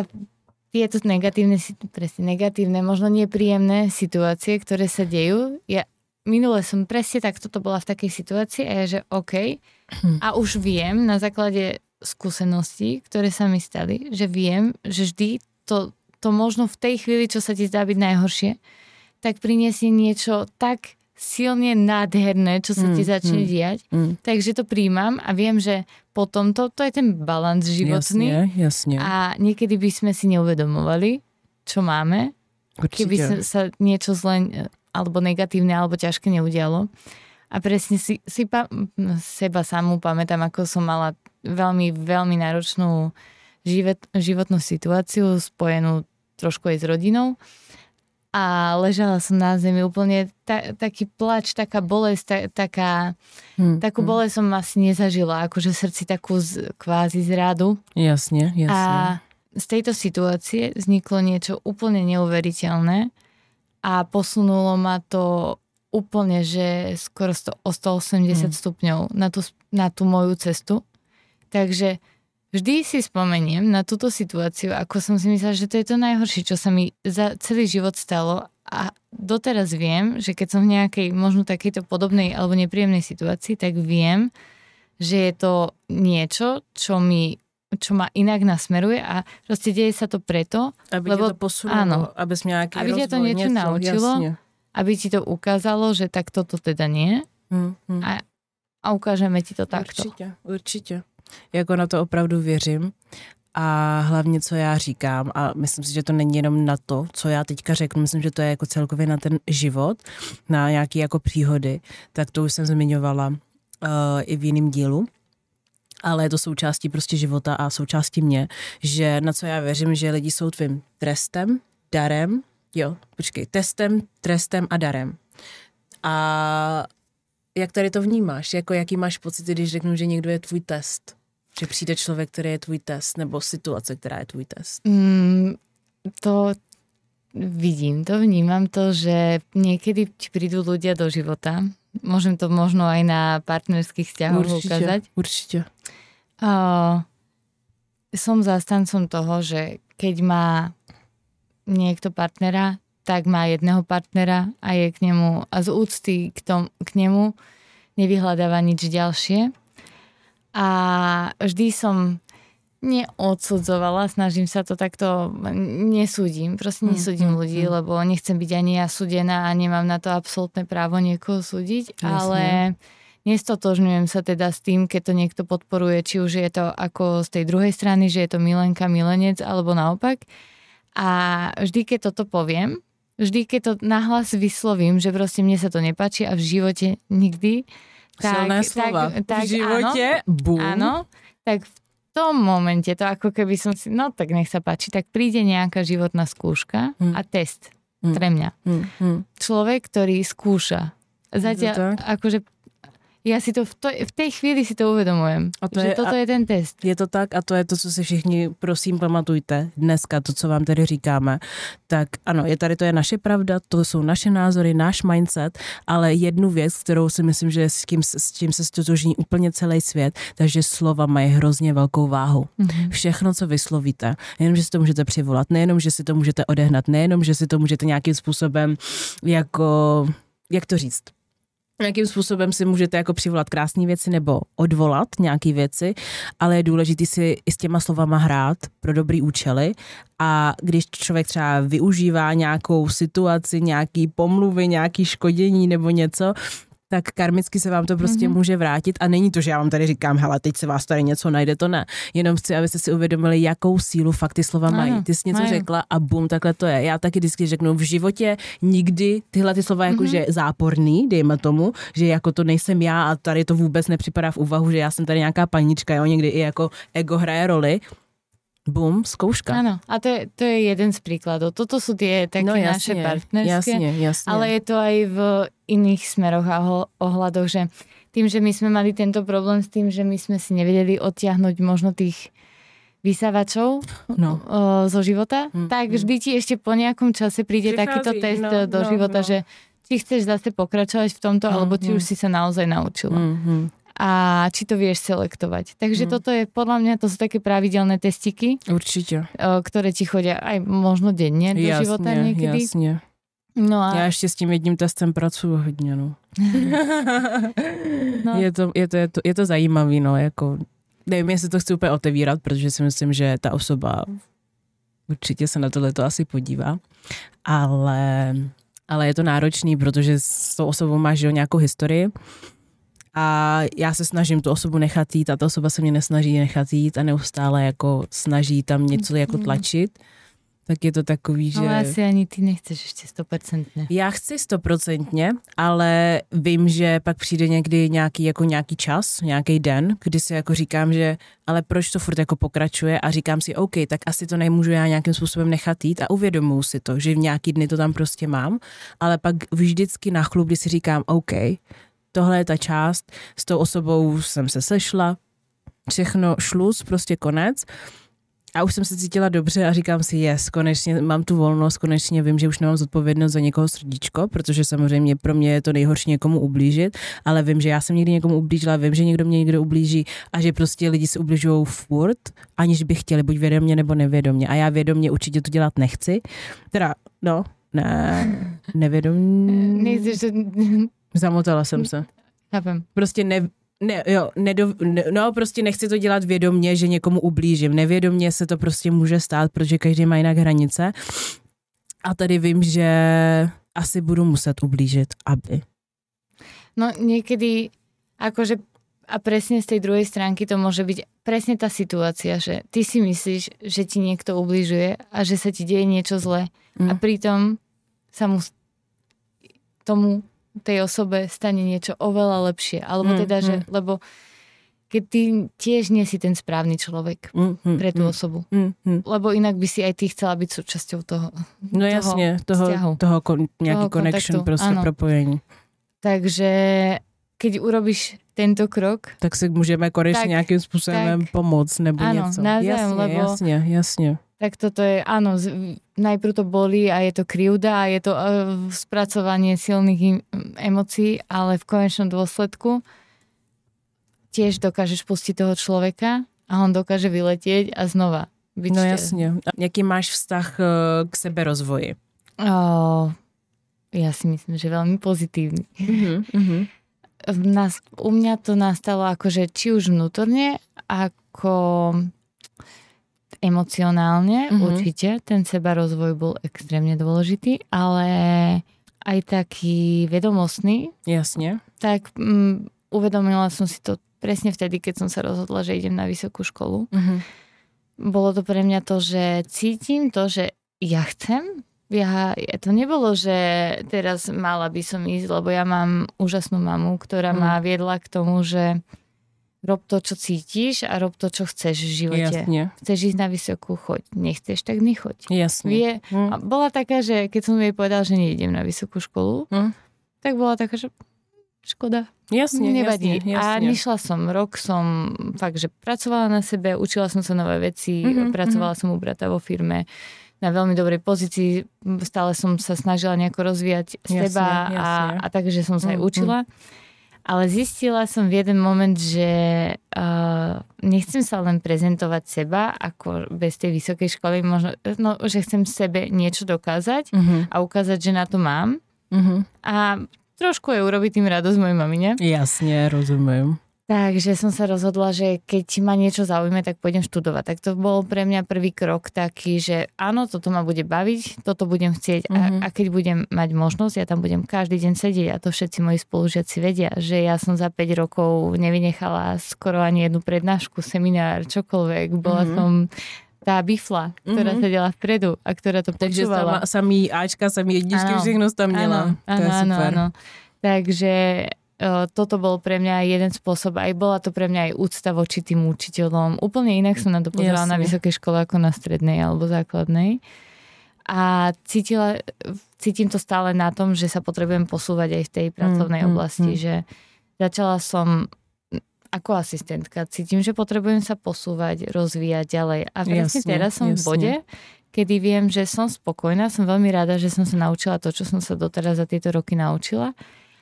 [SPEAKER 2] tieto negatívne, si- presne negatívne, možno nepríjemné situácie, ktoré sa dejú. Ja minule som presne tak, toto bola v takej situácii a ja, že OK. A už viem na základe skúseností, ktoré sa mi stali, že viem, že vždy to, to možno v tej chvíli, čo sa ti zdá byť najhoršie, tak priniesie niečo tak silne nádherné, čo sa ti
[SPEAKER 1] Mm,
[SPEAKER 2] začne
[SPEAKER 1] mm.
[SPEAKER 2] diať.
[SPEAKER 1] Mm.
[SPEAKER 2] Takže to príjmam a viem, že potom to, to je ten balans životný.
[SPEAKER 1] Jasně, jasně.
[SPEAKER 2] A niekedy by sme si neuvedomovali, čo máme, keby sa, sa niečo zle alebo negatívne alebo ťažké neudialo. A presne si, si pa, seba samú pamätám, ako som mala veľmi, veľmi náročnú život, životnú situáciu spojenú trošku aj s rodinou. A ležala som na zemi úplne ta, taký plač, taká bolesť, ta, taká,
[SPEAKER 1] Hm,
[SPEAKER 2] takú
[SPEAKER 1] hm.
[SPEAKER 2] bolesť som asi nezažila, akože srdci takú z, kvázi zradu.
[SPEAKER 1] Jasně, jasně.
[SPEAKER 2] A z tejto situácie vzniklo niečo úplne neuveriteľné a posunulo ma to úplne, že skoro o 180
[SPEAKER 1] Mm.
[SPEAKER 2] stupňov na tú, na tú moju cestu. Takže vždy si spomeniem na túto situáciu, ako som si myslela, že to je to najhoršie, čo sa mi za celý život stalo a doteraz viem, že keď som v nejakej možno takejto podobnej alebo nepríjemnej situácii, tak viem, že je to niečo, čo mi čo ma inak nasmeruje a proste deje sa to preto,
[SPEAKER 1] aby
[SPEAKER 2] lebo-
[SPEAKER 1] to posunulo,
[SPEAKER 2] áno.
[SPEAKER 1] abys měl nějaký
[SPEAKER 2] Aby tě to
[SPEAKER 1] rozvoj,
[SPEAKER 2] něco naučilo.
[SPEAKER 1] Jasně.
[SPEAKER 2] aby ti to ukázalo, že tak toto teda nie
[SPEAKER 1] Hm, hm.
[SPEAKER 2] a, a ukážeme ti to takto.
[SPEAKER 1] Určitě, určitě. Jako na to opravdu věřím. A hlavně, co já říkám, a myslím si, že to není jenom na to, co já teďka řeknu, myslím, že to je jako celkově na ten život, na nějaké jako příhody, tak to už jsem zmiňovala uh, i v jiném dílu. Ale je to součástí prostě života a součástí mě, že na co já věřím, že lidi jsou tvým trestem, darem, jo, počkej, testem, trestem a darem. A jak tady to vnímáš? Jako jaký máš pocit, když řeknu, že někdo je tvůj test? Že přijde člověk, který je tvůj test, nebo situace, která je tvůj test?
[SPEAKER 2] Mm, to vidím, to vnímam to, že niekedy ti prídu ľudia do života. Môžem to možno aj na partnerských vzťahoch ukázať.
[SPEAKER 1] určitě.
[SPEAKER 2] Uh, som zastancom toho, že keď má niekto partnera, tak má jedného partnera a je k nemu a z úcty k, tom, k nemu nevyhľadáva nič ďalšie. A vždy som neodsudzovala, snažím sa to takto, nesúdim, proste
[SPEAKER 1] Mm,
[SPEAKER 2] nesúdim
[SPEAKER 1] mm,
[SPEAKER 2] ľudí,
[SPEAKER 1] mm.
[SPEAKER 2] lebo nechcem byť ani ja súdená a nemám na to absolútne právo niekoho súdiť,
[SPEAKER 1] Jasne.
[SPEAKER 2] ale nestotožňujem sa teda s tým, keď to niekto podporuje, či už je to ako z tej druhej strany, že je to milenka, milenec, alebo naopak. A vždy, keď toto poviem, vždy, keď to nahlas vyslovím, že proste mne sa to nepáči a v živote nikdy,
[SPEAKER 1] Silné slova.
[SPEAKER 2] tak, tak
[SPEAKER 1] v životě,
[SPEAKER 2] áno,
[SPEAKER 1] bum.
[SPEAKER 2] áno, tak v tom momente, to ako keby som si, no tak nech sa páči, tak príde nejaká životná skúška
[SPEAKER 1] Hm.
[SPEAKER 2] a test
[SPEAKER 1] Hm.
[SPEAKER 2] pre mňa.
[SPEAKER 1] Hm, hm.
[SPEAKER 2] Človek, ktorý skúša. Zatiaľ,
[SPEAKER 1] tak?
[SPEAKER 2] akože ja si to v, to, v tej chvíli si to uvedomujem,
[SPEAKER 1] A to
[SPEAKER 2] že
[SPEAKER 1] je-
[SPEAKER 2] toto
[SPEAKER 1] a-
[SPEAKER 2] je ten test.
[SPEAKER 1] Je to tak a to je to, co si všichni prosím pamatujte dneska, to, co vám tady říkáme. Tak ano, je tady to je naše pravda, to jsou naše názory, náš mindset, ale jednu věc, kterou si myslím, že s tím, s tím se stotožní úplně celý svět, takže slova mají hrozně velkou váhu.
[SPEAKER 2] Mhm.
[SPEAKER 1] Všechno, co vyslovíte, nejenom, že si to můžete přivolat, nejenom, že si to můžete odehnat, nejenom, že si to můžete nějakým způsobem jako, jak to říct, Nějakým způsobem si můžete jako přivolat krásné věci nebo odvolat nějaké věci, ale je důležité si i s těma slovama hrát pro dobrý účely. A když člověk třeba využívá nějakou situaci, nějaký pomluvy, nějaký škodění nebo něco, tak karmicky se vám to prostě mm-hmm. může vrátit a není to, že já vám tady říkám, hele, teď se vás tady něco najde, to ne. Jenom chci, abyste si uvědomili, jakou sílu fakt ty slova ano, mají. Ty jsi něco mají. řekla a bum, takhle to je. Já taky vždycky řeknu, v životě nikdy tyhle ty slova jako, mm-hmm. že záporný, dejme tomu, že jako to nejsem já a tady to vůbec nepřipadá v úvahu, že já jsem tady nějaká panička, jo, někdy i jako ego hraje roli, Bum, zkouška.
[SPEAKER 2] Áno, a to je, to je jeden z príkladov. Toto sú tie také no, jasne, naše partnerské,
[SPEAKER 1] jasne, jasne.
[SPEAKER 2] ale je to aj v iných smeroch a ohľadoch, že tým, že my sme mali tento problém s tým, že my sme si nevedeli odtiahnuť možno tých vysávačov no. o, zo života, mm, tak mm. vždy ti ešte po nejakom čase príde Prichází, takýto test no, do no, života, no. že či chceš zase pokračovať v tomto, mm, alebo či mm. už si sa naozaj naučila. Mm, mm a či to vieš selektovať. Takže hmm. toto je podľa mňa, to sú také pravidelné testiky.
[SPEAKER 1] Určite.
[SPEAKER 2] Ktoré ti chodia aj možno denne do jasne, života niekedy.
[SPEAKER 1] Jasne. No a... Já ještě s tím jedním testem pracuji hodně, no. no. Je, to, je, to, je, to, je to zajímavý, no, jako nevím, jestli to chci úplně otevírat, protože si myslím, že ta osoba určitě se na tohle to asi podívá, ale, ale je to náročný, protože s tou osobou máš jo, nějakou historii a já se snažím tu osobu nechat jít a ta osoba se mě nesnaží nechat jít a neustále jako snaží tam něco jako mm. tlačit, tak je to takový, že...
[SPEAKER 2] Ale asi ani ty nechceš ještě stoprocentně.
[SPEAKER 1] Já chci stoprocentně, ale vím, že pak přijde někdy nějaký, jako nějaký čas, nějaký den, kdy si jako říkám, že ale proč to furt jako pokračuje a říkám si, OK, tak asi to nemůžu já nějakým způsobem nechat jít a uvědomuji si to, že v nějaký dny to tam prostě mám, ale pak vždycky na chlup, kdy si říkám, OK, tohle je ta část, s tou osobou jsem se sešla, všechno šluz, prostě konec. A už jsem se cítila dobře a říkám si, yes, konečně mám tu volnost, konečně vím, že už nemám zodpovědnost za někoho srdíčko, protože samozřejmě pro mě je to nejhorší někomu ublížit, ale vím, že já jsem někdy někomu ublížila, vím, že někdo mě někdo ublíží a že prostě lidi se ubližují furt, aniž by chtěli, buď vědomě nebo nevědomě. A já vědomě určitě to dělat nechci. Teda, no, ne, nevědomě.
[SPEAKER 2] Nejsi, že
[SPEAKER 1] Zamotala jsem se.
[SPEAKER 2] Chápem.
[SPEAKER 1] Prostě ne, ne, jo, nedo, ne, no prostě nechci to dělat vědomně, že někomu ublížím. Nevědomně se to prostě může stát, protože každý má jinak hranice. A tady vím, že asi budu muset ublížit, aby.
[SPEAKER 2] No někdy, jakože a presne z tej druhej stránky to môže byť presne tá situácia, že ty si myslíš, že ti niekto ubližuje a že sa ti deje niečo zlé mm. a pritom sa mu tomu tej osobe stane niečo oveľa lepšie. Alebo mm, teda, že, mm. lebo keď ty tiež nie si ten správny človek mm, mm, pre tú mm, osobu. Mm, mm. Lebo inak by si aj ty chcela byť súčasťou toho
[SPEAKER 1] No toho jasne, toho, vzťahu, toho, kon, nejaký toho connection, kontaktu. proste ano. propojení.
[SPEAKER 2] Takže keď urobíš tento krok...
[SPEAKER 1] Tak si můžeme konečně nějakým způsobem tak, pomoct nebo ano, něco.
[SPEAKER 2] Navzájem,
[SPEAKER 1] jasně,
[SPEAKER 2] lebo
[SPEAKER 1] jasně, jasně.
[SPEAKER 2] Tak toto je, áno, najprv to bolí a je to krivda a je to uh, spracovanie silných emócií, ale v konečnom dôsledku tiež dokážeš pustiť toho človeka a on dokáže vyletieť a znova byť
[SPEAKER 1] No jasně. Jaký máš vztah uh, k seberozvoji?
[SPEAKER 2] Oh, ja si myslím, že veľmi pozitívny. Uh-huh, V nás, u mňa to nastalo akože či už vnútorne, ako emocionálne, mm-hmm. určite. Ten seba rozvoj bol extrémne dôležitý, ale aj taký vedomostný.
[SPEAKER 1] Jasne.
[SPEAKER 2] Tak um, uvedomila som si to presne vtedy, keď som sa rozhodla, že idem na vysokú školu. Mm-hmm. Bolo to pre mňa to, že cítim to, že ja chcem. Ja, to nebolo, že teraz mala by som ísť, lebo ja mám úžasnú mamu, ktorá mm. ma viedla k tomu, že rob to, čo cítiš a rob to, čo chceš v živote.
[SPEAKER 1] Jasne.
[SPEAKER 2] Chceš ísť na vysokú, choď. Nechceš, tak nechoď.
[SPEAKER 1] Jasne.
[SPEAKER 2] Vie, mm. a bola taká, že keď som jej povedal, že neidem na vysokú školu, mm. tak bola taká, že škoda.
[SPEAKER 1] Jasne,
[SPEAKER 2] Nevadí.
[SPEAKER 1] Jasne, jasne.
[SPEAKER 2] A nešla som rok, som fakt, že pracovala na sebe, učila som sa nové veci, mm-hmm, pracovala mm-hmm. som u brata vo firme na veľmi dobrej pozícii, stále som sa snažila nejako rozvíjať jasne, seba jasne. A, a takže som sa mm, aj učila. Ale zistila som v jeden moment, že uh, nechcem sa len prezentovať seba ako bez tej vysokej školy, možno, no, že chcem sebe niečo dokázať uh-huh. a ukázať, že na to mám. Uh-huh. A trošku je urobiť tým radosť mojej mamine.
[SPEAKER 1] Jasně, rozumím.
[SPEAKER 2] Takže som sa rozhodla, že keď ma niečo zaujme, tak pôjdem študovať. Tak to bol pre mňa prvý krok taký, že áno, toto ma bude baviť, toto budem chcieť mm-hmm. a, a keď budem mať možnosť, ja tam budem každý deň sedieť a to všetci moji spolužiaci vedia, že ja som za 5 rokov nevynechala skoro ani jednu prednášku, seminár, čokoľvek. Bola mm-hmm. som tá bifla, ktorá mm-hmm. sedela vpredu a ktorá to
[SPEAKER 1] Takže
[SPEAKER 2] počúvala.
[SPEAKER 1] Takže samý Ačka, samý jedničky, všechno tam měla.
[SPEAKER 2] Áno, áno, áno, áno. Takže toto bol pre mňa jeden spôsob, aj bola to pre mňa aj úcta voči tým učiteľom. Úplne inak som na to pozerala na vysokej škole ako na strednej alebo základnej. A cítila, cítim to stále na tom, že sa potrebujem posúvať aj v tej pracovnej mm, mm oblasti, mm. že začala som ako asistentka. Cítim, že potrebujem sa posúvať, rozvíjať ďalej. A presne jasne, teraz som jasne. v bode, kedy viem, že som spokojná, som veľmi rada, že som sa naučila to, čo som sa doteraz za tieto roky naučila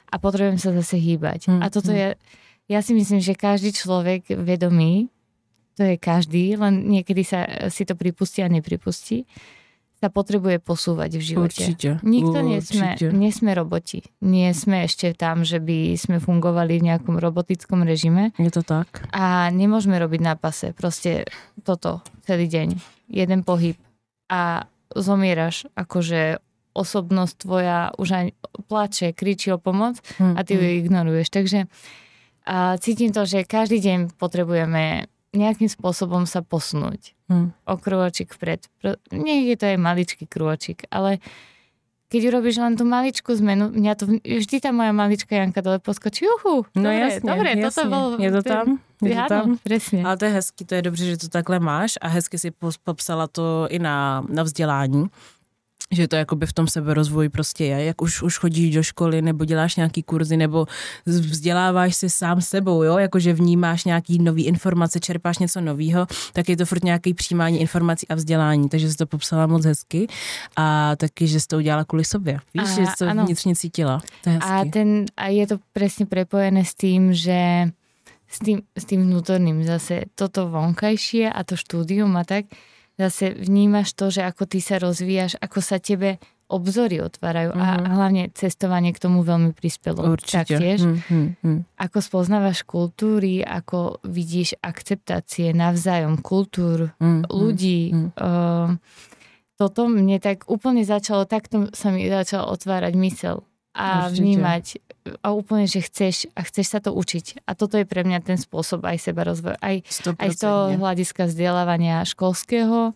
[SPEAKER 2] a potrebujem sa zase hýbať. Mm, a toto mm. je, ja si myslím, že každý človek vedomý, to je každý, len niekedy sa si to pripustí a nepripustí, sa potrebuje posúvať v živote.
[SPEAKER 1] Určite.
[SPEAKER 2] Nikto nesme, nesme roboti. Nie sme ešte tam, že by sme fungovali v nejakom robotickom režime.
[SPEAKER 1] Je to tak.
[SPEAKER 2] A nemôžeme robiť na pase. Proste toto celý deň. Jeden pohyb. A zomieraš akože osobnosť tvoja už aj plače, kričí o pomoc a ty ju mm. ignoruješ. Takže a cítim to, že každý deň potrebujeme nejakým spôsobom sa posunúť hmm. o krôčik vpred. Nie je to aj maličký krôčik, ale keď urobíš len tú maličkú zmenu, mňa to vždy tá moja malička Janka dole poskočí, uhu,
[SPEAKER 1] no
[SPEAKER 2] dobre,
[SPEAKER 1] jasne,
[SPEAKER 2] dobre,
[SPEAKER 1] jasne.
[SPEAKER 2] toto bol...
[SPEAKER 1] Je to tam? Je to tam?
[SPEAKER 2] presne.
[SPEAKER 1] Ale to je hezky, to je dobře, že to takhle máš a hezky si popsala to i na, na vzdělání že to jakoby v tom seberozvoji prostě je, jak už, už chodíš do školy nebo děláš nějaký kurzy nebo vzděláváš se sám sebou, jo, jakože vnímáš nějaký nový informace, čerpáš něco nového, tak je to furt nějaký přijímání informací a vzdělání, takže jsi to popsala moc hezky a taky, že jsi to udělala kvůli sobě. Víš, a, že jsi to ano. vnitřně cítila. To je hezky.
[SPEAKER 2] a, ten, a je to přesně prepojené s tím, že s tým, s tým vnútorným zase toto vonkajšie a to štúdium a tak, zase vnímaš to, že ako ty sa rozvíjaš, ako sa tebe obzory otvárajú mm-hmm. a mhm. hlavne cestovanie k tomu veľmi prispelo.
[SPEAKER 1] Určite.
[SPEAKER 2] Taktiež. Mm-hmm. Ako spoznávaš kultúry, ako vidíš akceptácie navzájom kultúr, mm-hmm. ľudí. Mm-hmm. Uh, toto mne tak úplne začalo, takto sa mi začalo otvárať mysel a Určite. vnímať a úplne, že chceš a chceš sa to učiť. A toto je pre mňa ten spôsob aj seba rozvoj. Aj, aj z toho hľadiska vzdelávania školského,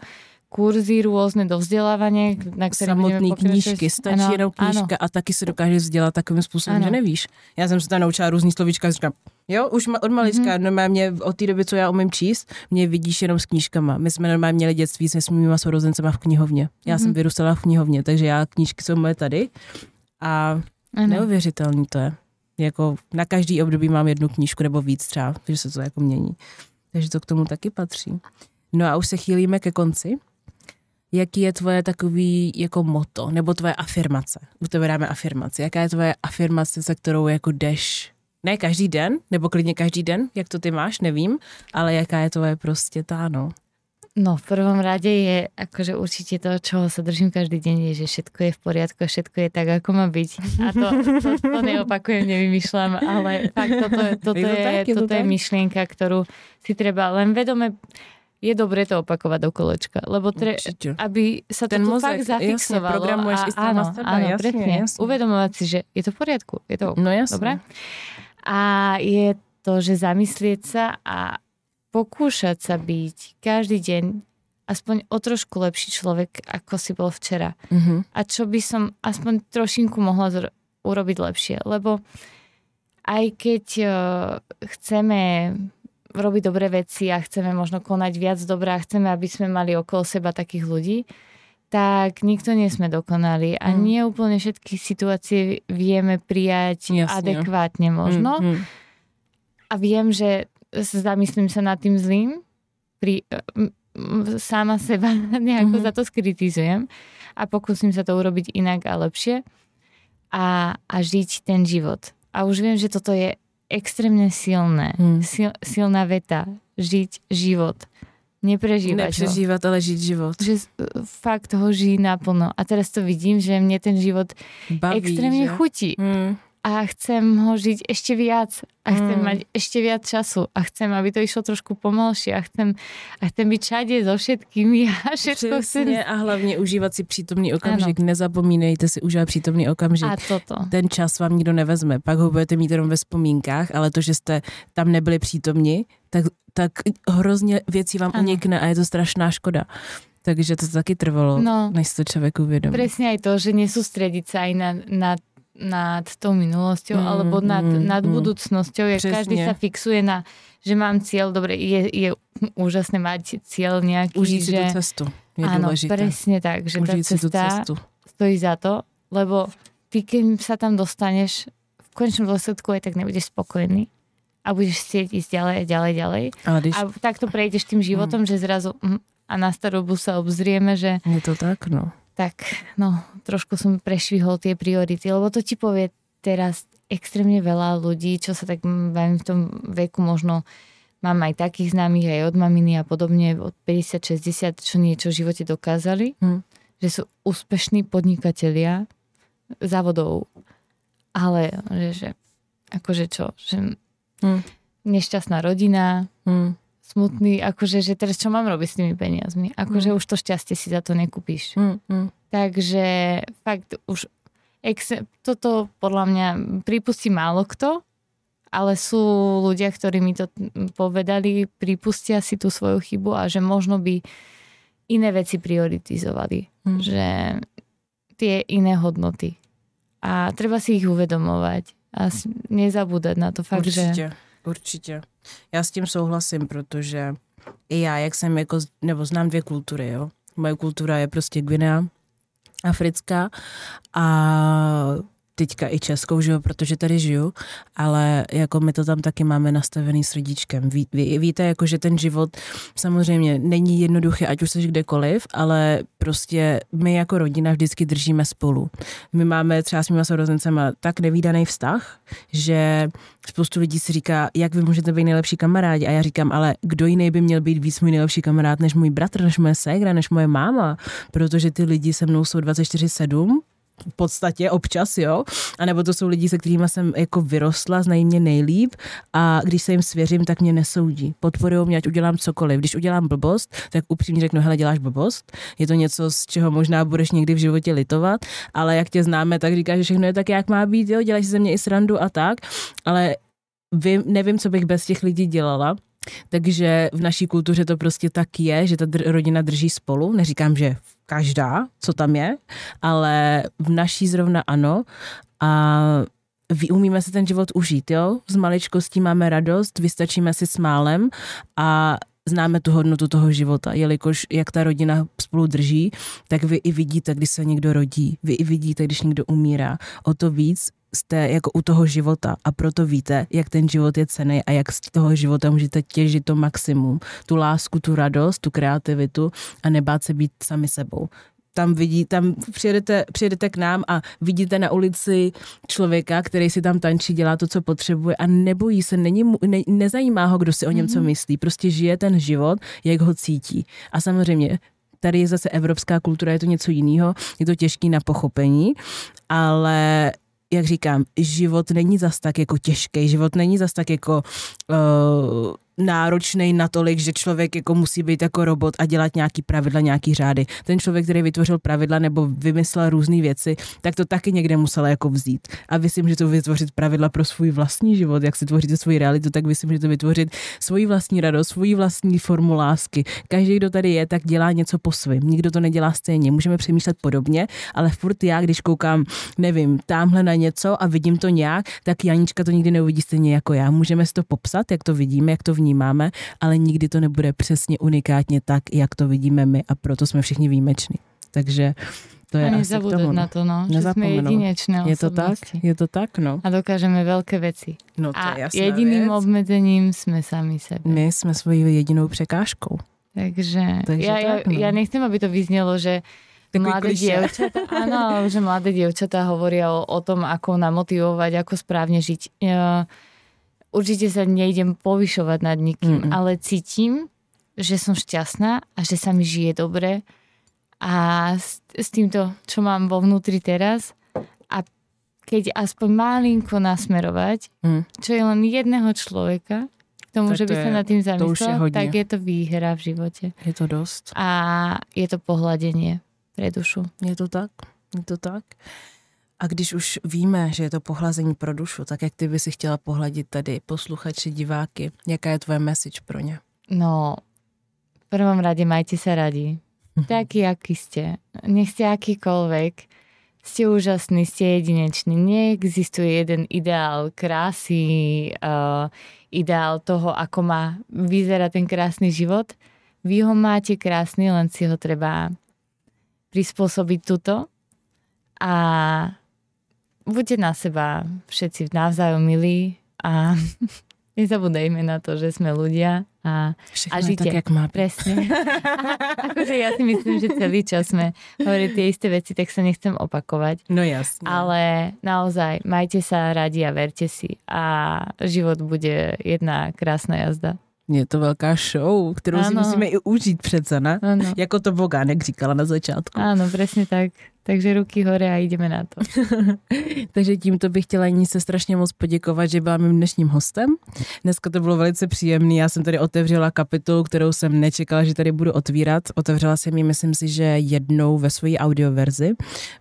[SPEAKER 2] kurzy různé do vzdělávání, na které
[SPEAKER 1] Samotné knížky, stačí ano, jenom knížka ano. a taky se dokáže vzdělat takovým způsobem, ano. že nevíš. Já jsem se tam naučila různý slovíčka a říkám, jo, už od malička, mm-hmm. normálně od té doby, co já umím číst, mě vidíš jenom s knížkama. My jsme normálně měli dětství s mýma sourozencema v knihovně. Já mm-hmm. jsem vyrůstala v knihovně, takže já knížky jsou moje tady a ano. Neuvěřitelný to je. Jako na každý období mám jednu knížku nebo víc třeba, takže se to jako mění. Takže to k tomu taky patří. No a už se chýlíme ke konci. Jaký je tvoje takový jako moto, nebo tvoje afirmace? U tebe dáme afirmaci. Jaká je tvoje afirmace, se kterou jako jdeš ne každý den, nebo klidně každý den, jak to ty máš, nevím, ale jaká je tvoje prostě tá, no.
[SPEAKER 2] No v prvom rade je akože určite to, čoho sa držím každý deň, je, že všetko je v poriadku a všetko je tak, ako má byť. A to, to, to neopakujem, nevymýšľam, ale fakt toto, toto, je, tak, je, toto je myšlienka, ktorú si treba len vedome je dobré to opakovať do kolečka, lebo tre, aby sa to fakt zafixovalo.
[SPEAKER 1] Jasne, a, áno, seba,
[SPEAKER 2] áno,
[SPEAKER 1] jasne.
[SPEAKER 2] Uvedomovať si, že je to v poriadku. Je to
[SPEAKER 1] no.
[SPEAKER 2] Dobre? A je to, že zamyslieť sa a pokúšať sa byť každý deň aspoň o trošku lepší človek, ako si bol včera. Mm-hmm. A čo by som aspoň trošinku mohla zro- urobiť lepšie. Lebo aj keď uh, chceme robiť dobré veci a chceme možno konať viac dobrá, chceme, aby sme mali okolo seba takých ľudí, tak nikto nie sme dokonali a mm. nie úplne všetky situácie vieme prijať Jasne. adekvátne možno. Mm, mm. A viem, že zamyslím sa nad tým zlým, pri, sama seba nejako mm-hmm. za to skritizujem a pokúsim sa to urobiť inak a lepšie a, a žiť ten život. A už viem, že toto je extrémne silné, mm. sil, silná veta, žiť život. Neprežívať
[SPEAKER 1] Neprežívať, ho. ale žiť život.
[SPEAKER 2] Že fakt ho žijí naplno. A teraz to vidím, že mne ten život Baví, extrémne že? chutí. Mm a chcem ho žiť ešte viac a chcem
[SPEAKER 1] Mm.
[SPEAKER 2] mať ešte viac času a chcem, aby to išlo trošku pomalšie a chcem, a chcem byť všade so všetkými a všetko chcem.
[SPEAKER 1] Přesně a hlavně užívat si přítomný okamžik. Ano. Nezapomínejte si užívat přítomný okamžik.
[SPEAKER 2] A toto.
[SPEAKER 1] Ten čas vám nikdo nevezme, pak ho budete mít jenom ve vzpomínkách, ale to, že jste tam nebyli přítomni, tak, tak hrozně věcí vám
[SPEAKER 2] Ano.
[SPEAKER 1] unikne a je to strašná škoda. Takže to taky trvalo,
[SPEAKER 2] No.
[SPEAKER 1] než to člověk uvědomí.
[SPEAKER 2] Presne aj to, že nesústrediť sa aj na, na, nad tou minulosťou
[SPEAKER 1] Mm,
[SPEAKER 2] alebo nad,
[SPEAKER 1] mm,
[SPEAKER 2] nad
[SPEAKER 1] mm.
[SPEAKER 2] budúcnosťou. Jak
[SPEAKER 1] Přesně.
[SPEAKER 2] každý sa fixuje na, že mám cieľ, dobre, je, je úžasné mať cieľ nejaký,
[SPEAKER 1] si
[SPEAKER 2] že...
[SPEAKER 1] tu cestu je
[SPEAKER 2] Áno,
[SPEAKER 1] důležité.
[SPEAKER 2] presne tak, že tá
[SPEAKER 1] si tu
[SPEAKER 2] cesta
[SPEAKER 1] cestu.
[SPEAKER 2] stojí za to, lebo ty, keď sa tam dostaneš, v konečnom dôsledku aj tak nebudeš spokojný a budeš chcieť ísť ďalej a ďalej, ďalej.
[SPEAKER 1] Ale když
[SPEAKER 2] A takto prejdeš tým životom, že zrazu hm, a na starobu sa obzrieme, že
[SPEAKER 1] je to tak, no.
[SPEAKER 2] Tak no, trošku som prešvihol tie priority, lebo to ti povie teraz extrémne veľa ľudí, čo sa tak bavím v tom veku možno mám aj takých známych aj od maminy a podobne od 50-60, čo niečo v živote dokázali,
[SPEAKER 1] Hm.
[SPEAKER 2] že sú úspešní podnikatelia závodov, ale že, že akože čo, že
[SPEAKER 1] Hm.
[SPEAKER 2] nešťastná rodina,
[SPEAKER 1] Hm.
[SPEAKER 2] Smutný, akože, že teraz čo mám robiť s tými peniazmi? Akože
[SPEAKER 1] Hm.
[SPEAKER 2] už to šťastie si za to nekúpiš.
[SPEAKER 1] Hm. Hm.
[SPEAKER 2] Takže fakt už ex- toto podľa mňa pripustí málo kto, ale sú ľudia, ktorí mi to povedali, pripustia si tú svoju chybu a že možno by iné veci prioritizovali.
[SPEAKER 1] Hm.
[SPEAKER 2] Že tie iné hodnoty. A treba si ich uvedomovať a nezabúdať na to fakt,
[SPEAKER 1] určitě,
[SPEAKER 2] že...
[SPEAKER 1] určitě. Já s tím souhlasím, protože i já, jak jsem jako, nebo znám dvě kultury, jo. Moje kultura je prostě Guinea, africká a teďka i českou, že jo, protože tady žiju, ale jako my to tam taky máme nastavený srdíčkem. Ví, ví, víte, jako že ten život samozřejmě není jednoduchý, ať už jsi kdekoliv, ale prostě my jako rodina vždycky držíme spolu. My máme třeba s mýma sourozencema tak nevýdaný vztah, že spoustu lidí si říká, jak vy můžete být nejlepší kamarádi. A já říkám, ale kdo jiný by měl být víc můj nejlepší kamarád než můj bratr, než moje ségra, než moje máma, protože ty lidi se mnou jsou 24-7, v podstatě občas, jo. A nebo to jsou lidi, se kterými jsem jako vyrostla, znají mě nejlíp a když se jim svěřím, tak mě nesoudí. Podporují mě, ať udělám cokoliv. Když udělám blbost, tak upřímně řeknu, hele, děláš blbost. Je to něco, z čeho možná budeš někdy v životě litovat, ale jak tě známe, tak říkáš, že všechno je tak, jak má být, jo, děláš ze mě i srandu a tak, ale vím, nevím, co bych bez těch lidí dělala. Takže v naší kultuře to prostě tak je, že ta dr- rodina drží spolu. Neříkám, že každá, co tam je, ale v naší zrovna ano. A ví, umíme si ten život užít, jo? Z maličkostí máme radost, vystačíme si smálem a známe tu hodnotu toho života, jelikož jak ta rodina spolu drží, tak vy i vidíte, když se někdo rodí, vy i vidíte, když někdo umírá. O to víc jste jako u toho života a proto víte, jak ten život je cený a jak z toho života můžete těžit to maximum, tu lásku, tu radost, tu kreativitu a nebát se být sami sebou. Tam vidí, tam přijedete, přijedete k nám a vidíte na ulici člověka, který si tam tančí, dělá to, co potřebuje a nebojí se, není mu, ne, nezajímá ho, kdo si o něm co myslí, prostě žije ten život, jak ho cítí. A samozřejmě tady je zase evropská kultura, je to něco jiného, je to těžký na pochopení, ale jak říkám, život není zas tak jako těžký, život není zas tak jako uh, náročný natolik, že člověk jako musí být jako robot a dělat nějaký pravidla, nějaký řády. Ten člověk, který vytvořil pravidla nebo vymyslel různé věci, tak to taky někde musel jako vzít. A vy si můžete vytvořit pravidla pro svůj vlastní život, jak si tvoříte svoji realitu, tak vy si můžete vytvořit svoji vlastní radost, svoji vlastní formu lásky. Každý, kdo tady je, tak dělá něco po svém. Nikdo to nedělá stejně. Můžeme přemýšlet podobně, ale furt já, když koukám, nevím, tamhle na něco a vidím to nějak, tak Janička to nikdy neuvidí stejně jako já. Můžeme si to popsat, jak to vidíme, jak to vnímáme, ale nikdy to nebude přesně unikátně tak, jak to vidíme my a proto jsme všichni výjimeční. Takže to je
[SPEAKER 2] a nezabúdať
[SPEAKER 1] tomu.
[SPEAKER 2] na
[SPEAKER 1] no.
[SPEAKER 2] to, no, že sme
[SPEAKER 1] Nezapomenout.
[SPEAKER 2] jedinečné
[SPEAKER 1] Je to tak? Je to tak, no.
[SPEAKER 2] A dokážeme veľké veci.
[SPEAKER 1] No to
[SPEAKER 2] A
[SPEAKER 1] je jasná
[SPEAKER 2] jediným
[SPEAKER 1] věc.
[SPEAKER 2] obmedzením sme sami sebe.
[SPEAKER 1] My jsme svojí jedinou překážkou.
[SPEAKER 2] Takže,
[SPEAKER 1] Takže
[SPEAKER 2] ja, ja,
[SPEAKER 1] tak, no.
[SPEAKER 2] ja nechcem, aby to vyznelo, že
[SPEAKER 1] Takový
[SPEAKER 2] mladé
[SPEAKER 1] klišé.
[SPEAKER 2] dievčatá, áno, že mladé dievčatá hovoria o, o tom, ako namotivovať, ako správne žiť. Ja, určite sa nejdem povyšovať nad nikým,
[SPEAKER 1] Mm-mm.
[SPEAKER 2] ale cítim, že som šťastná a že sa mi žije dobre a s, s týmto, čo mám vo vnútri teraz a keď aspoň malinko nasmerovať,
[SPEAKER 1] Hm.
[SPEAKER 2] čo je len jedného človeka, k tomu,
[SPEAKER 1] Tak
[SPEAKER 2] že
[SPEAKER 1] to
[SPEAKER 2] by sa
[SPEAKER 1] je-
[SPEAKER 2] nad
[SPEAKER 1] je
[SPEAKER 2] zamyslel,
[SPEAKER 1] hodně.
[SPEAKER 2] tak je to výhra v živote.
[SPEAKER 1] Je to dost.
[SPEAKER 2] A je to pohľadenie pre dušu.
[SPEAKER 1] Je to tak? Je to tak? A když už víme, že je to pohlazení pro dušu, tak jak ty by si chtěla pohladit tady posluchači, diváky? Jaká je tvoje message pro ně?
[SPEAKER 2] No, v prvom rade majte sa radi. Taký, aký ste. Nech ste akýkoľvek. Ste úžasní, ste jedineční. Neexistuje jeden ideál krásy, uh, ideál toho, ako má vyzerať ten krásny život. Vy ho máte krásny, len si ho treba prispôsobiť tuto. A buďte na seba všetci navzájom milí a nezabudajme na to, že sme ľudia a
[SPEAKER 1] Všechno
[SPEAKER 2] A
[SPEAKER 1] je
[SPEAKER 2] žijte.
[SPEAKER 1] tak, jak má.
[SPEAKER 2] Presne. akože ja si myslím, že celý čas sme hovorili tie isté veci, tak sa nechcem opakovať.
[SPEAKER 1] No jasně.
[SPEAKER 2] Ale naozaj, majte sa radi a verte si a život bude jedna krásna jazda.
[SPEAKER 1] Je to velká show, kterou si
[SPEAKER 2] Ano.
[SPEAKER 1] musíme i užít přece, ne?
[SPEAKER 2] Áno,
[SPEAKER 1] Jako to Bogán, jak říkala na začátku.
[SPEAKER 2] áno, presne tak. Takže ruky hore a ideme na to.
[SPEAKER 1] Takže tímto bych chtěla ní se strašně moc poděkovat, že byla mým dnešním hostem. Dneska to bylo velice příjemné. Já jsem tady otevřela kapitolu, kterou jsem nečekala, že tady budu otvírat. Otevřela jsem ji, myslím si, že jednou ve své audioverzi,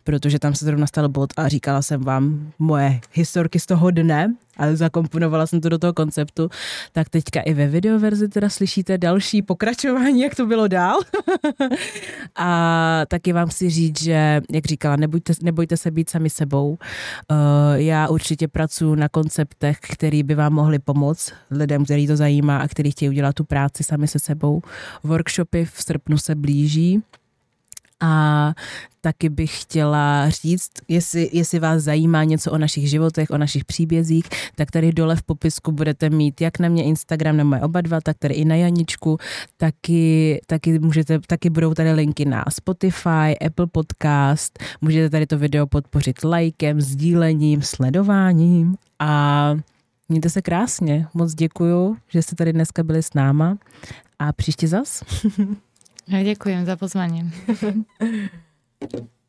[SPEAKER 1] protože tam se zrovna stal bod a říkala jsem vám moje historky z toho dne, ale zakomponovala jsem to do toho konceptu. Tak teďka i ve videoverzi teda slyšíte další pokračování, jak to bylo dál. a taky vám chci říct, že, jak říkala, nebojte, nebojte se být sami sebou. Uh, já určitě pracuji na konceptech, který by vám mohli pomoct lidem, který to zajímá a který chtějí udělat tu práci sami se sebou. Workshopy v srpnu se blíží. A taky bych chtěla říct, jestli, jestli vás zajímá něco o našich životech, o našich příbězích, tak tady dole v popisku budete mít jak na mě Instagram, na moje oba dva, tak tady i na Janičku, taky, taky, můžete, taky budou tady linky na Spotify, Apple Podcast, můžete tady to video podpořit lajkem, sdílením, sledováním a mějte se krásně. Moc děkuju, že jste tady dneska byli s náma a příště zas.
[SPEAKER 2] Ďakujem za pozvanie.